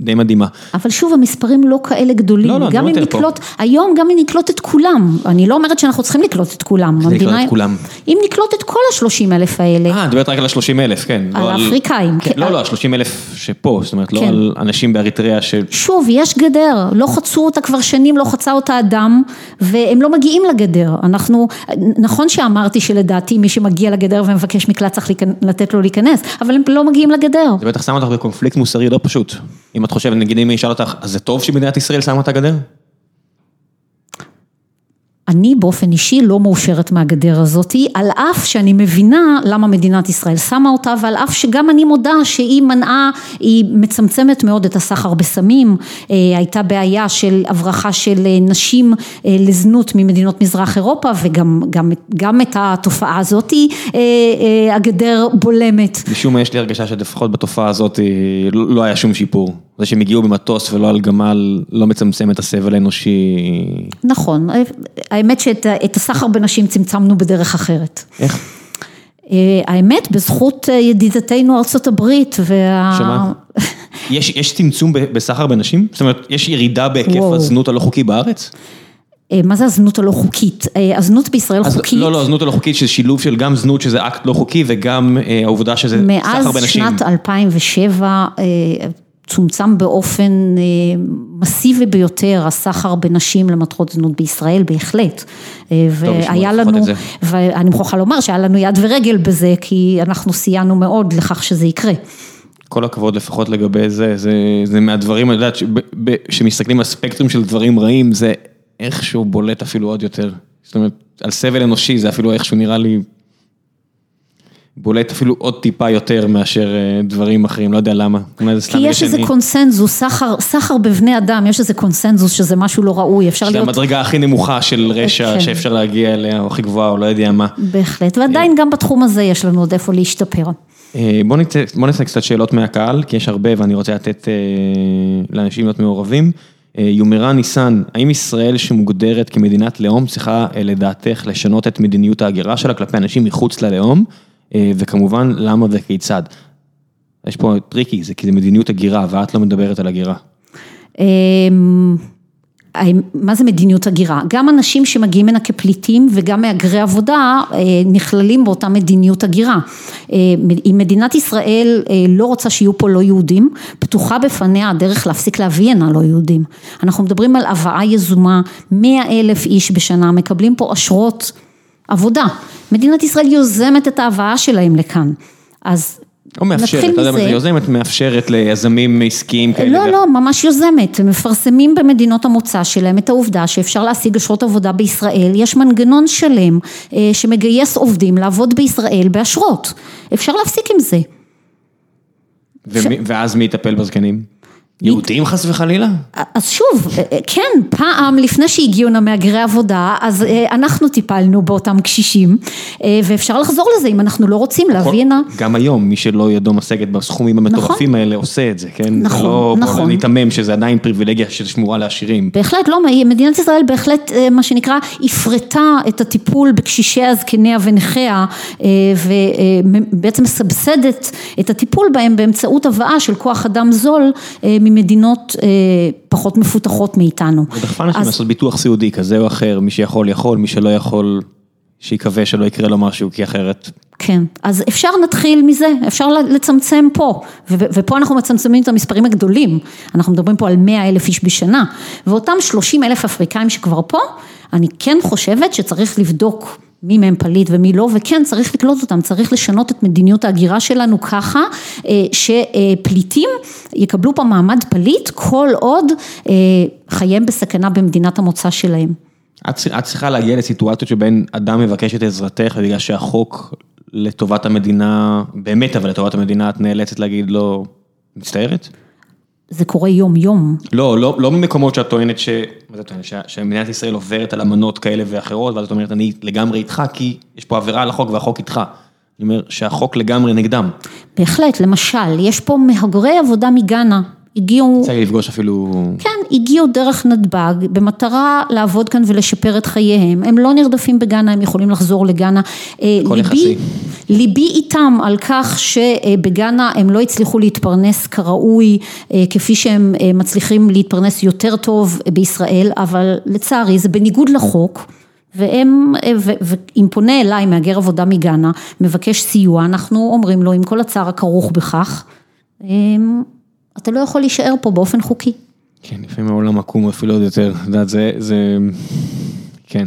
די מדהימה. אבל שוב, המספרים לא כאלה גדולים. לא, לא, גם אם נקלוט, היום גם אם נקלוט את כולם, אני לא אומרת שאנחנו צריכים לקלוט את כולם. זה לקלוט את כולם. אם נקלוט את כל השלושים אלף האלה. אה, את מדברת רק על השלושים אלף, כן. על לא האפריקאים. כן, לא, לא, השלושים אלף שפה, זאת אומרת, לא כן. על אנשים באריתריאה ש... שוב, יש גדר, לא חצו אותה כבר שנים, לא חצה אותה אדם, והם לא מגיעים לגדר. אנחנו, נכון שאמרתי שלדעתי מי שמגיע לגדר ומבקש מקלט צריך לתת לו להיכנס, אבל הם לא מגיעים לגדר. זה בטח שם אותך בקונפליקט מוסרי לא פשוט. אם את חושבת, נגיד אם אני אשאל אותך, אז זה טוב שמדינת ישראל שמה את הגדר? אני באופן אישי לא מאושרת מהגדר הזאתי, על אף שאני מבינה למה מדינת ישראל שמה אותה, ועל אף שגם אני מודה שהיא מנעה, היא מצמצמת מאוד את הסחר בסמים, אה, הייתה בעיה של הברחה של אה, נשים אה, לזנות ממדינות מזרח אירופה, וגם גם, גם את התופעה הזאתי הגדר בולמת. משום מה יש לי הרגשה שלפחות בתופעה הזאת לא היה שום שיפור. זה שהם הגיעו במטוס ולא על גמל, לא מצמצם את הסבל האנושי. נכון, האמת שאת הסחר בנשים צמצמנו בדרך אחרת. איך? אה, האמת, בזכות אה, ידידתנו ארצות הברית וה... שמה? <laughs> יש, יש צמצום בסחר בנשים? זאת אומרת, יש ירידה בהיקף וואו. הזנות הלא חוקי בארץ? אה, מה זה הזנות הלא חוקית? הזנות בישראל אז, חוקית. לא, לא, הזנות הלא חוקית שזה שילוב של גם זנות שזה אקט לא חוקי וגם העובדה שזה סחר בנשים. מאז שנת 2007 צומצם באופן אה, מסיבי ביותר הסחר בנשים למטרות זנות בישראל, בהחלט. אה, והיה לנו, ואני מוכרחה לומר שהיה לנו יד ורגל בזה, כי אנחנו סייענו מאוד לכך שזה יקרה. כל הכבוד לפחות לגבי זה, זה, זה מהדברים, אני יודעת, שמסתכלים על ספקטרום של דברים רעים, זה איכשהו בולט אפילו עוד יותר. זאת אומרת, על סבל אנושי זה אפילו איכשהו נראה לי בולט אפילו עוד טיפה יותר מאשר אה, דברים אחרים, לא יודע למה. כי יש איזה קונסנזוס, סחר, סחר בבני אדם, יש איזה קונסנזוס שזה משהו לא ראוי, אפשר להיות... שזה המדרגה הכי נמוכה של רשע כן. שאפשר להגיע אליה, או הכי גבוהה, או לא יודע מה. בהחלט, ועדיין גם בתחום הזה יש לנו עוד איפה להשתפר. אה, בוא נצא, בוא נצא קצת שאלות מהקהל, כי יש הרבה ואני רוצה לתת אה, לאנשים להיות מעורבים. יומרה ניסן, האם ישראל שמוגדרת כמדינת לאום צריכה לדעתך לשנות את מדיניות ההגירה שלה כלפי אנשים מחוץ ללאום, וכמובן למה וכיצד? יש פה tricky, זה כי זה מדיניות הגירה ואת לא מדברת על הגירה. אמ, מה זה מדיניות הגירה? גם אנשים שמגיעים הנה כפליטים וגם מהגרי עבודה אה, נכללים באותה מדיניות הגירה. אה, אם מדינת ישראל אה, לא רוצה שיהיו פה לא יהודים, פתוחה בפניה הדרך להפסיק להביא הנה לא יהודים. אנחנו מדברים על הבאה יזומה, מאה אלף איש בשנה מקבלים פה אשרות עבודה. מדינת ישראל יוזמת את ההבאה שלהם לכאן. אז או מאפשרת, אתה יודע מה זה יוזמת, מאפשרת ליזמים עסקיים כאלה. לא, לא, ממש יוזמת, מפרסמים במדינות המוצא שלהם את העובדה שאפשר להשיג אשרות עבודה בישראל, יש מנגנון שלם אה, שמגייס עובדים לעבוד בישראל באשרות, אפשר להפסיק עם זה. ואז מי יטפל בזקנים? יהודים חס וחלילה? אז שוב, כן, פעם לפני שהגיעו מהגרי עבודה, אז אנחנו טיפלנו באותם קשישים, ואפשר לחזור לזה אם אנחנו לא רוצים להביא הנה. גם היום, מי שלא ידו משגת בסכומים המטורפים האלה עושה את זה, כן? נכון, נכון. לא ניתמם שזה עדיין פריבילגיה ששמורה לעשירים. בהחלט, לא, מדינת ישראל בהחלט, מה שנקרא, הפרטה את הטיפול בקשישיה, זקניה ונכיה, ובעצם מסבסדת את הטיפול בהם באמצעות הבאה של כוח אדם זול. ממדינות אה, פחות מפותחות מאיתנו. זה דחפה אנשים לעשות ביטוח סיעודי כזה או אחר, מי שיכול יכול, מי שלא יכול, שיקווה שלא יקרה לו משהו, כי אחרת. כן, אז אפשר נתחיל מזה, אפשר לצמצם פה, ופה אנחנו מצמצמים את המספרים הגדולים, אנחנו מדברים פה על 100 אלף איש בשנה, ואותם 30 אלף אפריקאים שכבר פה, אני כן חושבת שצריך לבדוק מי מהם פליט ומי לא, וכן צריך לקלוט אותם, צריך לשנות את מדיניות ההגירה שלנו ככה אה, שפליטים יקבלו פה מעמד פליט כל עוד אה, חייהם בסכנה במדינת המוצא שלהם. את, את צריכה להגיע לסיטואציות שבהן אדם מבקש את עזרתך בגלל שהחוק לטובת המדינה, באמת אבל לטובת המדינה, את נאלצת להגיד לו, מצטערת? זה קורה יום יום. לא, לא, לא ממקומות שאת טוענת ש... מה זה טוענת? שמדינת ישראל עוברת על אמנות כאלה ואחרות, ואז את אומרת, אני לגמרי איתך, כי יש פה עבירה על החוק והחוק איתך. אני אומר שהחוק לגמרי נגדם. בהחלט, למשל, יש פה מהגרי עבודה מגאנה, הגיעו... יצא לי לפגוש אפילו... כן, הגיעו דרך נתב"ג במטרה לעבוד כאן ולשפר את חייהם, הם לא נרדפים בגאנה, הם יכולים לחזור לגאנה. אה, כל יחסי. ליבי איתם על כך שבגאנה הם לא הצליחו להתפרנס כראוי, אה, כפי שהם אה, מצליחים להתפרנס יותר טוב בישראל, אבל לצערי זה בניגוד לחוק. והם, ואם פונה אליי מהגר עבודה מגאנה, מבקש סיוע, אנחנו אומרים לו עם כל הצער הכרוך בכך, אתה לא יכול להישאר פה באופן חוקי. כן, לפעמים העולם עקום אפילו עוד יותר, את יודעת, זה, זה, כן.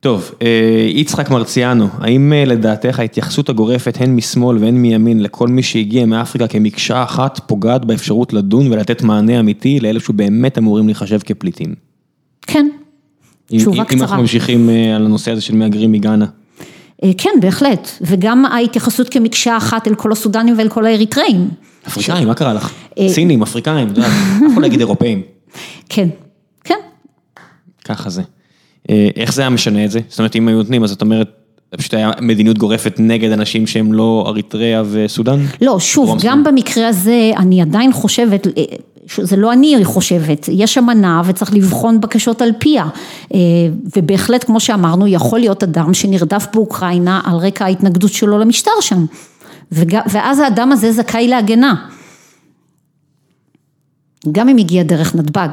טוב, אה, יצחק מרציאנו, האם אה, לדעתך ההתייחסות הגורפת הן משמאל והן מימין לכל מי שהגיע מאפריקה כמקשה אחת פוגעת באפשרות לדון ולתת מענה אמיתי לאלה שבאמת אמורים להיחשב כפליטים? כן, תשובה קצרה. אם אנחנו ממשיכים אה, על הנושא הזה של מהגרים מגאנה. כן, בהחלט, וגם ההתייחסות כמקשה אחת אל כל הסודנים ואל כל האריתראים. אפריקאים, מה קרה לך? סינים, אפריקאים, אתה יודע, לא יגיד אירופאים. כן, כן. ככה זה. איך זה היה משנה את זה? זאת אומרת, אם היו נותנים, אז את אומרת, פשוט היה מדיניות גורפת נגד אנשים שהם לא אריתריאה וסודאן? לא, שוב, גם במקרה הזה, אני עדיין חושבת, זה לא אני חושבת, יש אמנה וצריך לבחון בקשות על פיה, ובהחלט, כמו שאמרנו, יכול להיות אדם שנרדף באוקראינה על רקע ההתנגדות שלו למשטר שם. ואז האדם הזה זכאי להגנה. גם אם הגיע דרך נתב"ג.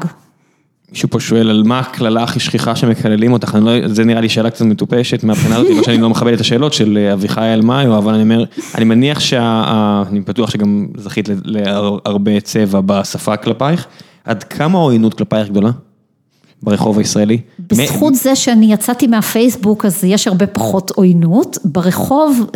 מישהו פה שואל על מה הקללה הכי שכיחה שמקללים אותך, לא, זה נראה לי שאלה קצת מטופשת מהבחינה הזאת, <laughs> לא שאני לא מכבד את השאלות של אה, אביחי אלמאיו, אבל אני אומר, אני מניח שה... אני בטוח שגם זכית להרבה צבע בשפה כלפייך, עד כמה העוינות כלפייך גדולה? ברחוב הישראלי? בזכות זה שאני יצאתי מהפייסבוק, אז יש הרבה פחות עוינות, ברחוב...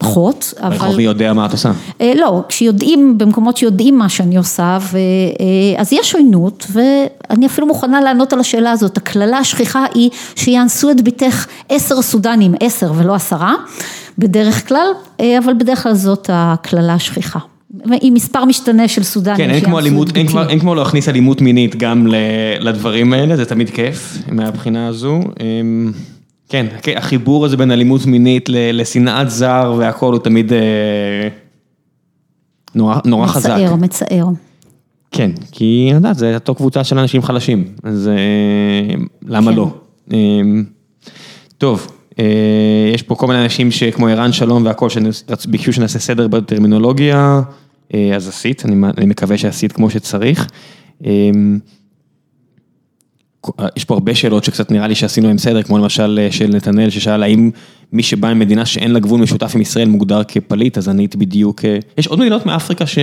פחות, אבל... ברחובי יודע מה את עושה. אה, לא, כשיודעים, במקומות שיודעים מה שאני עושה, ו... אה, אז יש עוינות, ואני אפילו מוכנה לענות על השאלה הזאת. הקללה השכיחה היא שיאנסו את ביתך עשר סודנים, עשר ולא עשרה, בדרך כלל, אה, אבל בדרך כלל זאת הקללה השכיחה. עם מספר משתנה של סודנים. כן, אין כמו אלימות, אין כמו, אין כמו להכניס אלימות מינית גם לדברים האלה, זה תמיד כיף מהבחינה הזו. אמ, כן, החיבור הזה בין אלימות מינית לשנאת זר והכל הוא תמיד נורא, נורא מצער, חזק. מצער, מצער. כן, כי את יודעת, זו אותו קבוצה של אנשים חלשים, אז למה כן. לא? טוב, יש פה כל מיני אנשים שכמו ערן שלום והכל, שביקשו שנעשה סדר בטרמינולוגיה, אז עשית, אני מקווה שעשית כמו שצריך. יש פה הרבה שאלות שקצת נראה לי שעשינו עם סדר, כמו למשל של נתנאל ששאל האם מי שבא ממדינה שאין לה גבול משותף עם ישראל מוגדר כפליט, אז ענית בדיוק, יש עוד מדינות מאפריקה ש...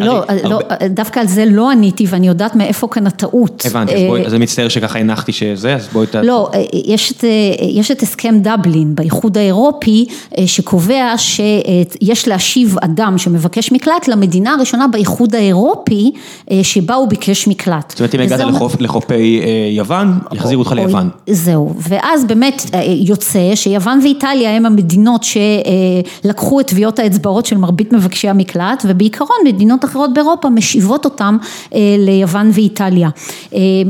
לא, לא, דווקא על זה לא עניתי ואני יודעת מאיפה כאן הטעות. הבנתי, אז אני מצטער שככה הנחתי שזה, אז בואי ת... לא, יש את הסכם דבלין באיחוד האירופי שקובע שיש להשיב אדם שמבקש מקלט למדינה הראשונה באיחוד האירופי שבה הוא ביקש מקלט. זאת אומרת, אם הגעת לחופי יוון, יחזירו אותך ליוון. זהו, ואז באמת יוצא שיוון ואיטליה הם המדינות שלקחו את טביעות האצבעות של מרבית מבקשי המקלט ובעיקרון מדינות אחרות באירופה משיבות אותם ליוון ואיטליה.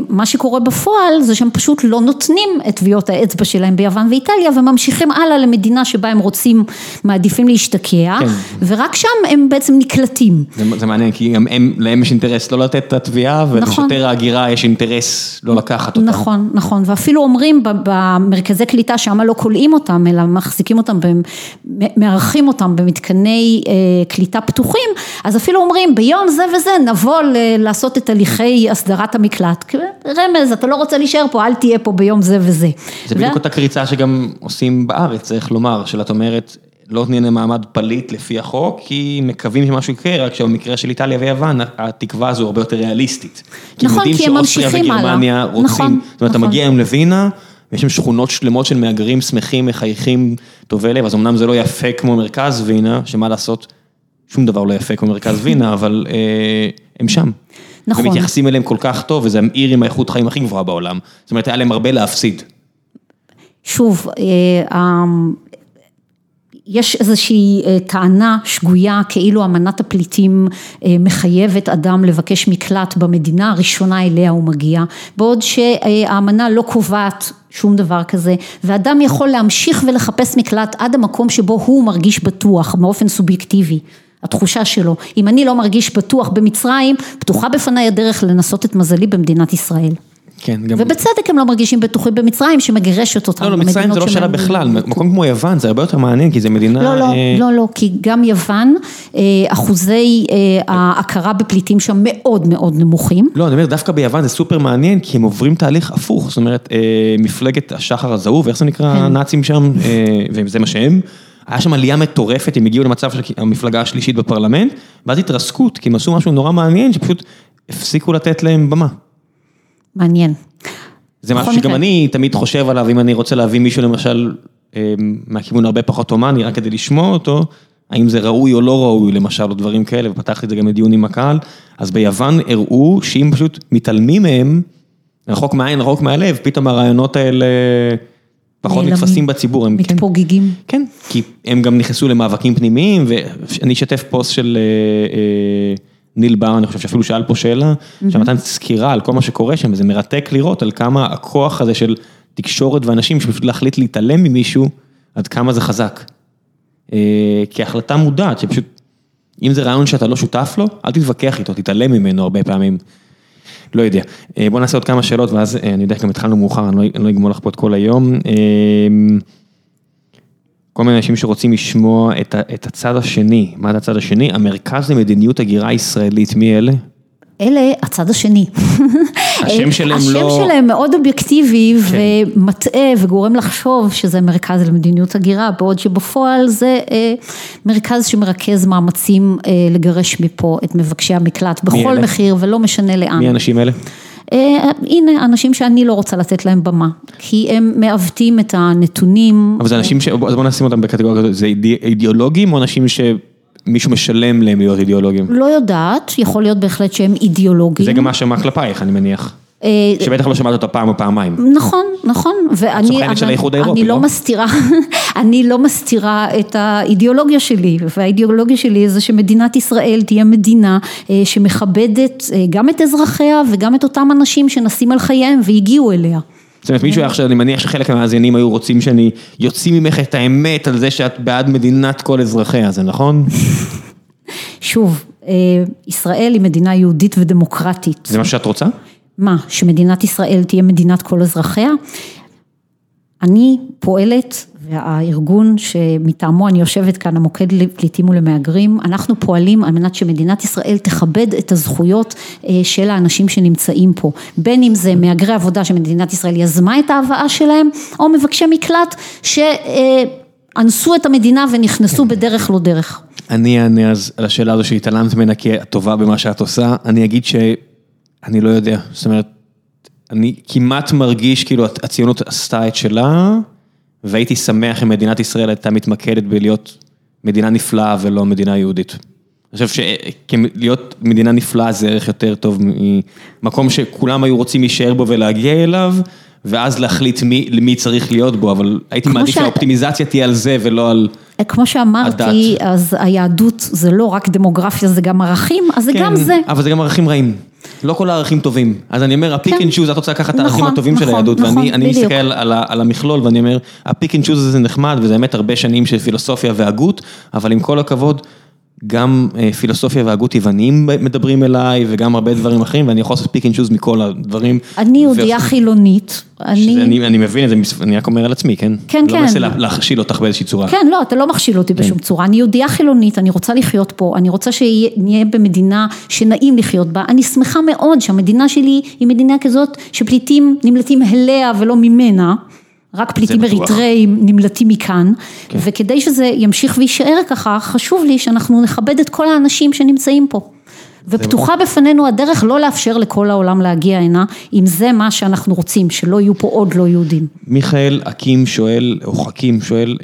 מה שקורה בפועל זה שהם פשוט לא נותנים את טביעות האצבע שלהם ביוון ואיטליה וממשיכים הלאה למדינה שבה הם רוצים, מעדיפים להשתקע, כן. ורק שם הם בעצם נקלטים. זה, זה מעניין כי גם הם, להם יש אינטרס לא לתת את התביעה נכון. ולשוטר ההגירה יש אינטרס לא לקחת אותם. נכון, נכון, ואפילו אומרים במרכזי קליטה שמה לא כולאים אותם אלא מחזיקים אותם, מארחים אותם במתקני קליטה פתוחים, אז אפילו אומרים ביום זה וזה נבוא לעשות את הליכי הסדרת המקלט, רמז, אתה לא רוצה להישאר פה, אל תהיה פה ביום זה וזה. זה בדיוק אותה קריצה שגם עושים בארץ, צריך לומר, שאת אומרת, לא להם מעמד פליט לפי החוק, כי מקווים שמשהו יקרה, רק שבמקרה של איטליה ויוון, התקווה הזו הרבה יותר ריאליסטית. נכון, כי הם ממשיכים הלאה. כי הם יודעים שאוסטריה וגרמניה רוצים, נכון, זאת אומרת, אתה מגיע היום לווינה, ויש שם שכונות שלמות של מהגרים שמחים, מחייכים, טובי לב, אז אמנם זה לא יפה כמו מרכז וינה, שמה לעשות, שום דבר לא יפה כמו מרכז וינה, אבל אה, הם שם. נכון. ומתייחסים אליהם כל כך טוב, וזה עיר עם האיכות חיים הכי גבוהה בעולם. זאת אומרת, היה להם הרבה להפסיד. שוב, אה, יש איזושהי טענה שגויה כאילו אמנת הפליטים מחייבת אדם לבקש מקלט במדינה הראשונה אליה הוא מגיע, בעוד שהאמנה לא קובעת שום דבר כזה, ואדם יכול להמשיך ולחפש מקלט עד המקום שבו הוא מרגיש בטוח באופן סובייקטיבי. התחושה שלו, אם אני לא מרגיש בטוח במצרים, פתוחה בפניי הדרך לנסות את מזלי במדינת ישראל. כן, גם... ובצדק הם לא מרגישים בטוחים במצרים שמגרשת אותם. לא, לא, מצרים זה לא שאלה בכלל, מקום כמו יוון זה הרבה יותר מעניין, כי זה מדינה... לא, לא, לא, לא, כי גם יוון, אחוזי ההכרה בפליטים שם מאוד מאוד נמוכים. לא, אני אומר, דווקא ביוון זה סופר מעניין, כי הם עוברים תהליך הפוך, זאת אומרת, מפלגת השחר הזהוב, איך זה נקרא, הנאצים שם, וזה מה שהם. היה שם עלייה מטורפת, הם הגיעו למצב של המפלגה השלישית בפרלמנט, ואז התרסקות, כי הם עשו משהו נורא מעניין, שפשוט הפסיקו לתת להם במה. מעניין. זה משהו שגם אני תמיד חושב עליו, אם אני רוצה להביא מישהו למשל, מהכיוון הרבה פחות הומני, רק כדי לשמוע אותו, האם זה ראוי או לא ראוי, למשל, או דברים כאלה, ופתחתי את זה גם לדיון עם הקהל, אז ביוון הראו שאם פשוט מתעלמים מהם, רחוק מהעין, רחוק מהלב, פתאום הרעיונות האלה... פחות נתפסים בציבור. הם מתפוגגים. כן, כי הם גם נכנסו למאבקים פנימיים, ואני אשתף פוסט של ניל בר, אני חושב שאפילו שאל פה שאלה, שנתן סקירה על כל מה שקורה שם, וזה מרתק לראות על כמה הכוח הזה של תקשורת ואנשים, שפשוט להחליט להתעלם ממישהו, עד כמה זה חזק. כהחלטה מודעת, שפשוט, אם זה רעיון שאתה לא שותף לו, אל תתווכח איתו, תתעלם ממנו הרבה פעמים. לא יודע, בוא נעשה עוד כמה שאלות ואז אני יודע, גם התחלנו מאוחר, אני לא אגמור לך פה את כל היום. כל מיני אנשים שרוצים לשמוע את הצד השני, מה זה הצד השני? המרכז למדיניות הגירה ישראלית, מי אלה? אלה הצד השני. השם שלהם לא... השם שלהם מאוד אובייקטיבי ומטעה וגורם לחשוב שזה מרכז למדיניות הגירה, בעוד שבפועל זה מרכז שמרכז מאמצים לגרש מפה את מבקשי המקלט בכל מחיר ולא משנה לאן. מי האנשים האלה? הנה, אנשים שאני לא רוצה לתת להם במה, כי הם מעוותים את הנתונים. אבל זה אנשים ש... אז בוא נשים אותם בקטגוריה כזאת, זה אידיאולוגים או אנשים ש... מישהו משלם להם להיות אידיאולוגים? לא יודעת, יכול להיות בהחלט שהם אידיאולוגים. זה גם מה שאמר כלפייך, אני מניח. שבטח לא שמעת אותה פעם או פעמיים. נכון, נכון, ואני לא מסתירה, <laughs> אני לא מסתירה את האידיאולוגיה שלי, והאידיאולוגיה שלי זה שמדינת ישראל תהיה מדינה שמכבדת גם את אזרחיה וגם את אותם אנשים שנשים על חייהם והגיעו אליה. זאת אומרת, מישהו עכשיו, אני מניח שחלק מהמאזינים היו רוצים שאני יוציא ממך את האמת על זה שאת בעד מדינת כל אזרחיה, זה נכון? שוב, ישראל היא מדינה יהודית ודמוקרטית. זה מה שאת רוצה? מה, שמדינת ישראל תהיה מדינת כל אזרחיה? אני פועלת, והארגון שמטעמו אני יושבת כאן, המוקד לפליטים ולמהגרים, אנחנו פועלים על מנת שמדינת ישראל תכבד את הזכויות של האנשים שנמצאים פה, בין אם זה מהגרי עבודה שמדינת ישראל יזמה את ההבאה שלהם, או מבקשי מקלט שאנסו את המדינה ונכנסו בדרך לא דרך. אני אענה אז על השאלה הזו שהתעלמת ממנה כי את טובה במה שאת עושה, אני אגיד שאני לא יודע, זאת אומרת, אני כמעט מרגיש כאילו הציונות עשתה את שלה, והייתי שמח אם מדינת ישראל הייתה מתמקדת בלהיות מדינה נפלאה ולא מדינה יהודית. אני חושב שלהיות מדינה נפלאה זה ערך יותר טוב ממקום שכולם היו רוצים להישאר בו ולהגיע אליו, ואז להחליט מי צריך להיות בו, אבל הייתי מעדיף שהאופטימיזציה תהיה על זה ולא על הדת. כמו שאמרתי, אז היהדות זה לא רק דמוגרפיה, זה גם ערכים, אז זה גם זה. אבל זה גם ערכים רעים. לא כל הערכים טובים, אז אני אומר, ה pick and choose, את רוצה לקחת את הערכים הטובים של היהדות, ואני מסתכל על המכלול ואני אומר, ה pick and choose הזה נחמד, וזה באמת הרבה שנים של פילוסופיה והגות, אבל עם כל הכבוד, גם פילוסופיה והגות יווניים מדברים אליי, וגם הרבה דברים אחרים, ואני יכול לעשות pick and choose מכל הדברים. אני יהודיה חילונית. אני מבין את זה, אני רק אומר על עצמי, כן? כן, כן. לא מנסה להכשיל אותך באיזושהי צורה. כן, לא, אתה לא מכשיל אותי בשום צורה, אני יהודיה חילונית, אני רוצה לחיות פה, אני רוצה שנהיה במדינה שנעים לחיות בה, אני שמחה מאוד שהמדינה שלי היא מדינה כזאת שפליטים נמלטים אליה ולא ממנה. רק פליטים אריתראים נמלטים מכאן, וכדי שזה ימשיך ויישאר ככה, חשוב לי שאנחנו נכבד את כל האנשים שנמצאים פה. ופתוחה בפנינו הדרך לא לאפשר לכל העולם להגיע הנה, אם זה מה שאנחנו רוצים, שלא יהיו פה עוד לא יהודים. מיכאל אקים שואל, או חכים שואל,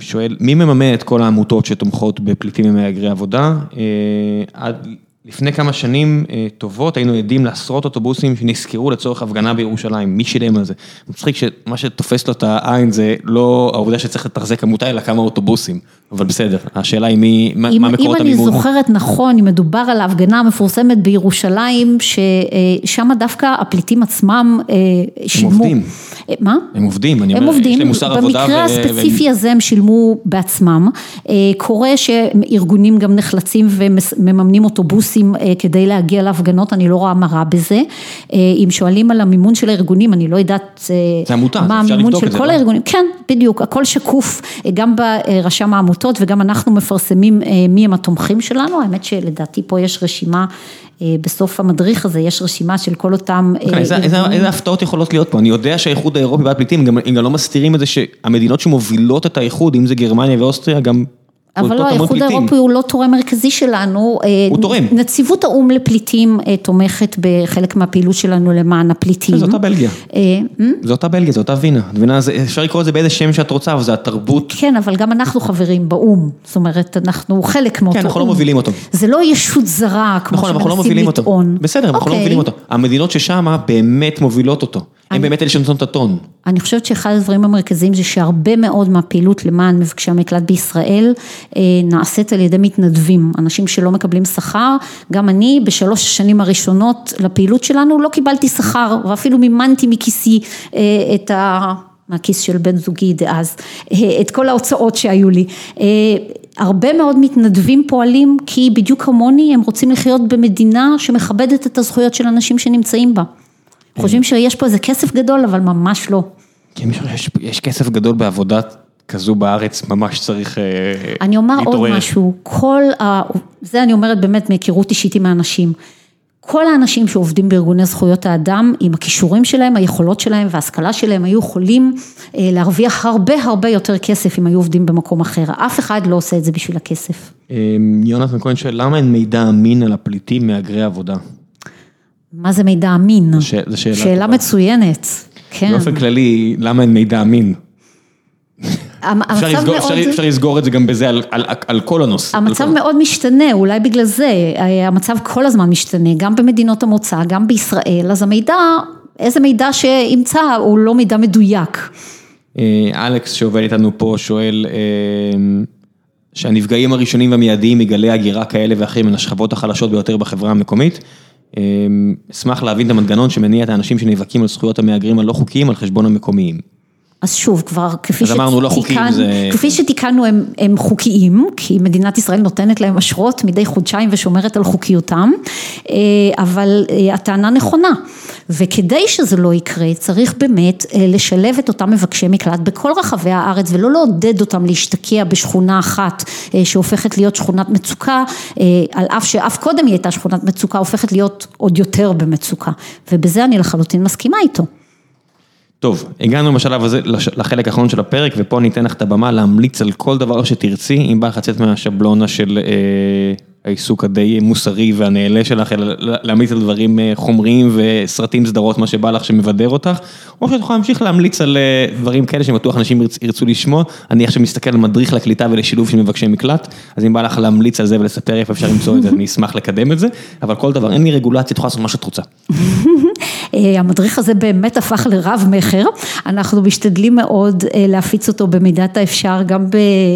שואל, מי מממן את כל העמותות שתומכות בפליטים ומהגרי עבודה? עד לפני כמה שנים טובות היינו עדים לעשרות אוטובוסים שנסקרו לצורך הפגנה בירושלים, מי שילם על זה? מצחיק שמה שתופס לו את העין זה לא העובדה שצריך לתחזק עמותה אלא כמה אוטובוסים, אבל בסדר, השאלה היא מי, מה מקורות המימון? אם אני זוכרת נכון, אם מדובר על ההפגנה המפורסמת בירושלים, ששם דווקא הפליטים עצמם שילמו. הם עובדים. מה? הם עובדים, אני אומר, יש להם מוסר עבודה. במקרה הספציפי הזה הם שילמו בעצמם, קורה שארגונים גם נחלצים ומממנים אוטובוסים כדי להגיע להפגנות, אני לא רואה מה רע בזה, אם שואלים על המימון של הארגונים, אני לא יודעת זה עמותה, מה המימון של כל הארגונים, כן, בדיוק, הכל שקוף, גם ברשם העמותות וגם אנחנו מפרסמים מי הם התומכים שלנו, האמת שלדעתי פה יש רשימה בסוף המדריך הזה יש רשימה של כל אותם... איזה הפתעות יכולות להיות פה, אני יודע שהאיחוד האירופי בעד פליטים, הם גם לא מסתירים את זה שהמדינות שמובילות את האיחוד, אם זה גרמניה ואוסטריה, גם... אבל לא, האיחוד האירופי הוא לא תורם מרכזי שלנו. הוא תורם. נציבות האו"ם לפליטים תומכת בחלק מהפעילות שלנו למען הפליטים. זה אותה בלגיה. זה אותה בלגיה, זה אותה וינה. אפשר לקרוא לזה באיזה שם שאת רוצה, אבל זה התרבות. כן, אבל גם אנחנו חברים באו"ם. זאת אומרת, אנחנו חלק מאותו או"ם. כן, אנחנו לא מובילים אותו. זה לא ישות זרה, כמו שמנסים לטעון. בסדר, אנחנו לא מובילים אותו. המדינות ששם באמת מובילות אותו. הם באמת אלה שנותנות את הטון. אני חושבת שאחד הדברים המרכזיים זה שהרבה מאוד מהפעילות למען מבקשי המקלט בישראל נעשית על ידי מתנדבים, אנשים שלא מקבלים שכר, גם אני בשלוש השנים הראשונות לפעילות שלנו לא קיבלתי שכר ואפילו מימנתי מכיסי את ה... מהכיס של בן זוגי דאז, את כל ההוצאות שהיו לי. הרבה מאוד מתנדבים פועלים כי בדיוק כמוני הם רוצים לחיות במדינה שמכבדת את הזכויות של אנשים שנמצאים בה. חושבים שיש פה איזה כסף גדול, אבל ממש לא. יש כסף גדול בעבודת כזו בארץ, ממש צריך להתעורר. אני אומר עוד משהו, כל ה... זה אני אומרת באמת מהיכרות אישית עם האנשים. כל האנשים שעובדים בארגוני זכויות האדם, עם הכישורים שלהם, היכולות שלהם וההשכלה שלהם, היו יכולים להרוויח הרבה הרבה יותר כסף אם היו עובדים במקום אחר. אף אחד לא עושה את זה בשביל הכסף. יונתן כהן שואל, למה אין מידע אמין על הפליטים מהגרי עבודה? מה זה מידע אמין? זו שאלה שאלה מצוינת, כן. באופן כללי, למה אין מידע אמין? אפשר לסגור את זה גם בזה על כל הנושא. המצב מאוד משתנה, אולי בגלל זה, המצב כל הזמן משתנה, גם במדינות המוצא, גם בישראל, אז המידע, איזה מידע שימצא הוא לא מידע מדויק. אלכס שעובד איתנו פה שואל, שהנפגעים הראשונים והמיידיים מגלי הגירה כאלה ואחרים הן השכבות החלשות ביותר בחברה המקומית. אשמח להבין את המנגנון שמניע את האנשים שנאבקים על זכויות המהגרים הלא חוקיים על חשבון המקומיים. אז שוב, כבר כפי שתיקנו, לא חוקיים זה... כפי שתיקנו הם, הם חוקיים, כי מדינת ישראל נותנת להם אשרות מדי חודשיים ושומרת על חוקיותם, אה, אבל אה, הטענה נכונה, וכדי שזה לא יקרה, צריך באמת אה, לשלב את אותם מבקשי מקלט בכל רחבי הארץ ולא לעודד אותם להשתקע בשכונה אחת שהופכת להיות שכונת מצוקה, על אף שאף קודם היא הייתה שכונת מצוקה, הופכת להיות עוד יותר במצוקה, ובזה אני לחלוטין מסכימה איתו. טוב, הגענו בשלב הזה לחלק האחרון של הפרק, ופה אני אתן לך את הבמה להמליץ על כל דבר שתרצי, אם בא לך לצאת מהשבלונה של אה, העיסוק הדי מוסרי והנעלה שלך, אלא להמליץ על דברים אה, חומריים וסרטים, סדרות, מה שבא לך שמבדר אותך, או שאת יכולה להמשיך להמליץ על אה, דברים כאלה שבטוח אנשים ירצו לשמוע. אני עכשיו מסתכל על מדריך לקליטה ולשילוב של מבקשי מקלט, אז אם בא לך להמליץ על זה ולספר איפה אפשר למצוא את זה, אני אשמח לקדם את זה, אבל כל דבר, אין לי רגולציה, את יכולה לעשות מה שאת רוצה. אה, המדריך הזה באמת הפך לרב מכר, אנחנו משתדלים מאוד להפיץ אותו במידת האפשר גם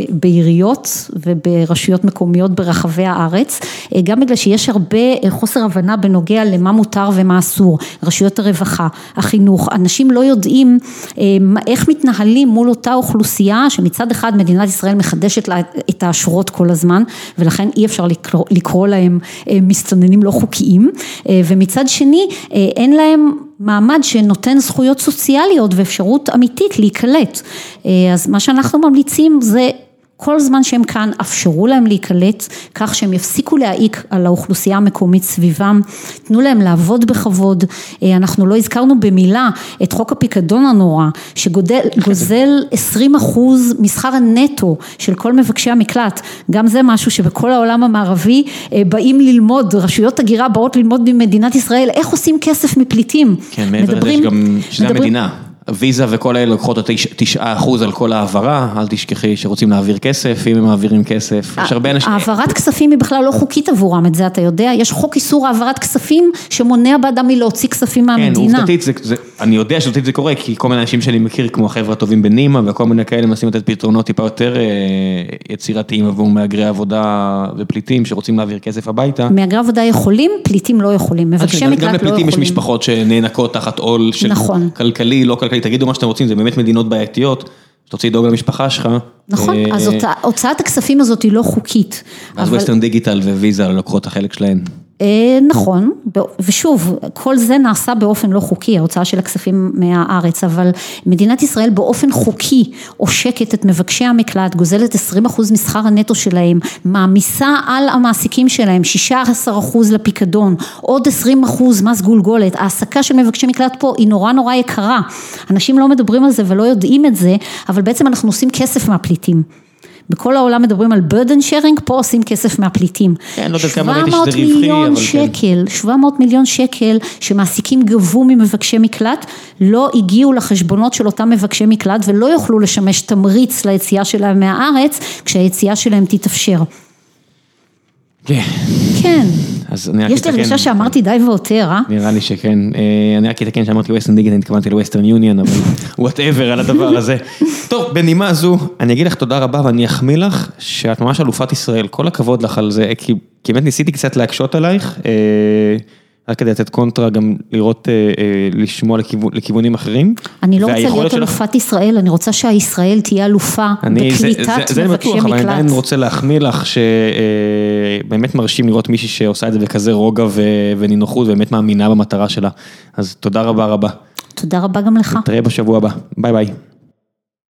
בעיריות וברשויות מקומיות ברחבי הארץ. אה, גם בגלל שיש הרבה אה, חוסר הבנה בנוגע למה מותר ומה אסור, רשויות הרווחה, החינוך, אנשים לא יודעים אה, איך מתנהלים מול אותה אוכלוסייה שמצד אחד מדינת ישראל מחדשת לה את האשרות כל הזמן ולכן אי אפשר לקרוא, לקרוא להם מסתננים לא חוקיים ומצד שני אין להם מעמד שנותן זכויות סוציאליות ואפשרות אמיתית להיקלט. אז מה שאנחנו ממליצים זה כל זמן שהם כאן, אפשרו להם להיקלט, כך שהם יפסיקו להעיק על האוכלוסייה המקומית סביבם, תנו להם לעבוד בכבוד, אה, אנחנו לא הזכרנו במילה את חוק הפיקדון הנורא, שגוזל <laughs> 20 אחוז משכר הנטו של כל מבקשי המקלט, גם זה משהו שבכל העולם המערבי אה, באים ללמוד, רשויות הגירה באות ללמוד ממדינת ישראל, איך עושים כסף מפליטים. כן, מעבר לזה שגם, שזה המדינה. ויזה וכל אלה לוקחות את תשעה אחוז על כל העברה, אל תשכחי שרוצים להעביר כסף, אם הם מעבירים כסף, יש הרבה אנשים... העברת כספים היא בכלל לא חוקית עבורם, את זה אתה יודע, יש חוק איסור העברת כספים שמונע באדם מלהוציא כספים כן, מהמדינה. כן, עובדתית, זה, זה, אני יודע שעובדתית זה קורה, כי כל מיני אנשים שאני מכיר, כמו החבר'ה הטובים בנימה וכל מיני כאלה, מנסים לתת פתרונות טיפה יותר אה, יצירתיים עבור מהגרי עבודה ופליטים שרוצים להעביר כסף הביתה. מהגרי עבודה יכולים, פליטים לא יכולים, מבקשי מקלט לא יכולים. גם לפליטים יש משפחות שנאנקות תחת עול של נכון. כלכלי, לא כלכלי. תגידו מה שאתם רוצים, זה באמת מדינות בעייתיות, שאתה רוצה לדאוג למשפחה שלך. נכון, אז אה, הוצאת הכספים הזאת היא לא חוקית. אז ווסטרן דיגיטל וויזה לוקחות את החלק שלהן. אה, נכון, ושוב, כל זה נעשה באופן לא חוקי, ההוצאה של הכספים מהארץ, אבל מדינת ישראל באופן חוקי עושקת את מבקשי המקלט, גוזלת 20% משכר הנטו שלהם, מעמיסה על המעסיקים שלהם 16% לפיקדון, עוד 20% מס גולגולת, העסקה של מבקשי מקלט פה היא נורא נורא יקרה, אנשים לא מדברים על זה ולא יודעים את זה, אבל בעצם אנחנו עושים כסף מהפליטים. בכל העולם מדברים על burden sharing, פה עושים כסף מהפליטים. כן, לא יודע כמה ראיתי שזה רווחי, אבל כן. 700 מיליון שקל, 700 מיליון שקל שמעסיקים גבו ממבקשי מקלט, לא הגיעו לחשבונות של אותם מבקשי מקלט ולא יוכלו לשמש תמריץ ליציאה שלהם מהארץ, כשהיציאה שלהם תתאפשר. כן. כן. אז אני רק אתקן. יש לי הרגשה שאמרתי די והותר, אה? נראה לי שכן. אה, אני רק אתקן שאמרתי Western דיגן, אני התכוונתי ל Western Union, אבל <laughs> whatever על הדבר הזה. <laughs> טוב, בנימה זו, אני אגיד לך תודה רבה ואני אחמיא לך שאת ממש אלופת ישראל, כל הכבוד לך על זה, כי באמת ניסיתי קצת להקשות עלייך. אה, רק כדי לתת קונטרה, גם לראות, אה, אה, לשמוע לכיוונים אחרים. אני לא רוצה להיות אלופת ישראל, אני רוצה שישראל תהיה אלופה בקליטת מבקשי מקלט. זה בטוח, אבל אני עדיין רוצה להחמיא לך, שבאמת מרשים לראות מישהי שעושה את זה בכזה רוגע ונינוחות, ובאמת מאמינה במטרה שלה. אז תודה רבה רבה. תודה רבה גם לך. נתראה בשבוע הבא, ביי ביי.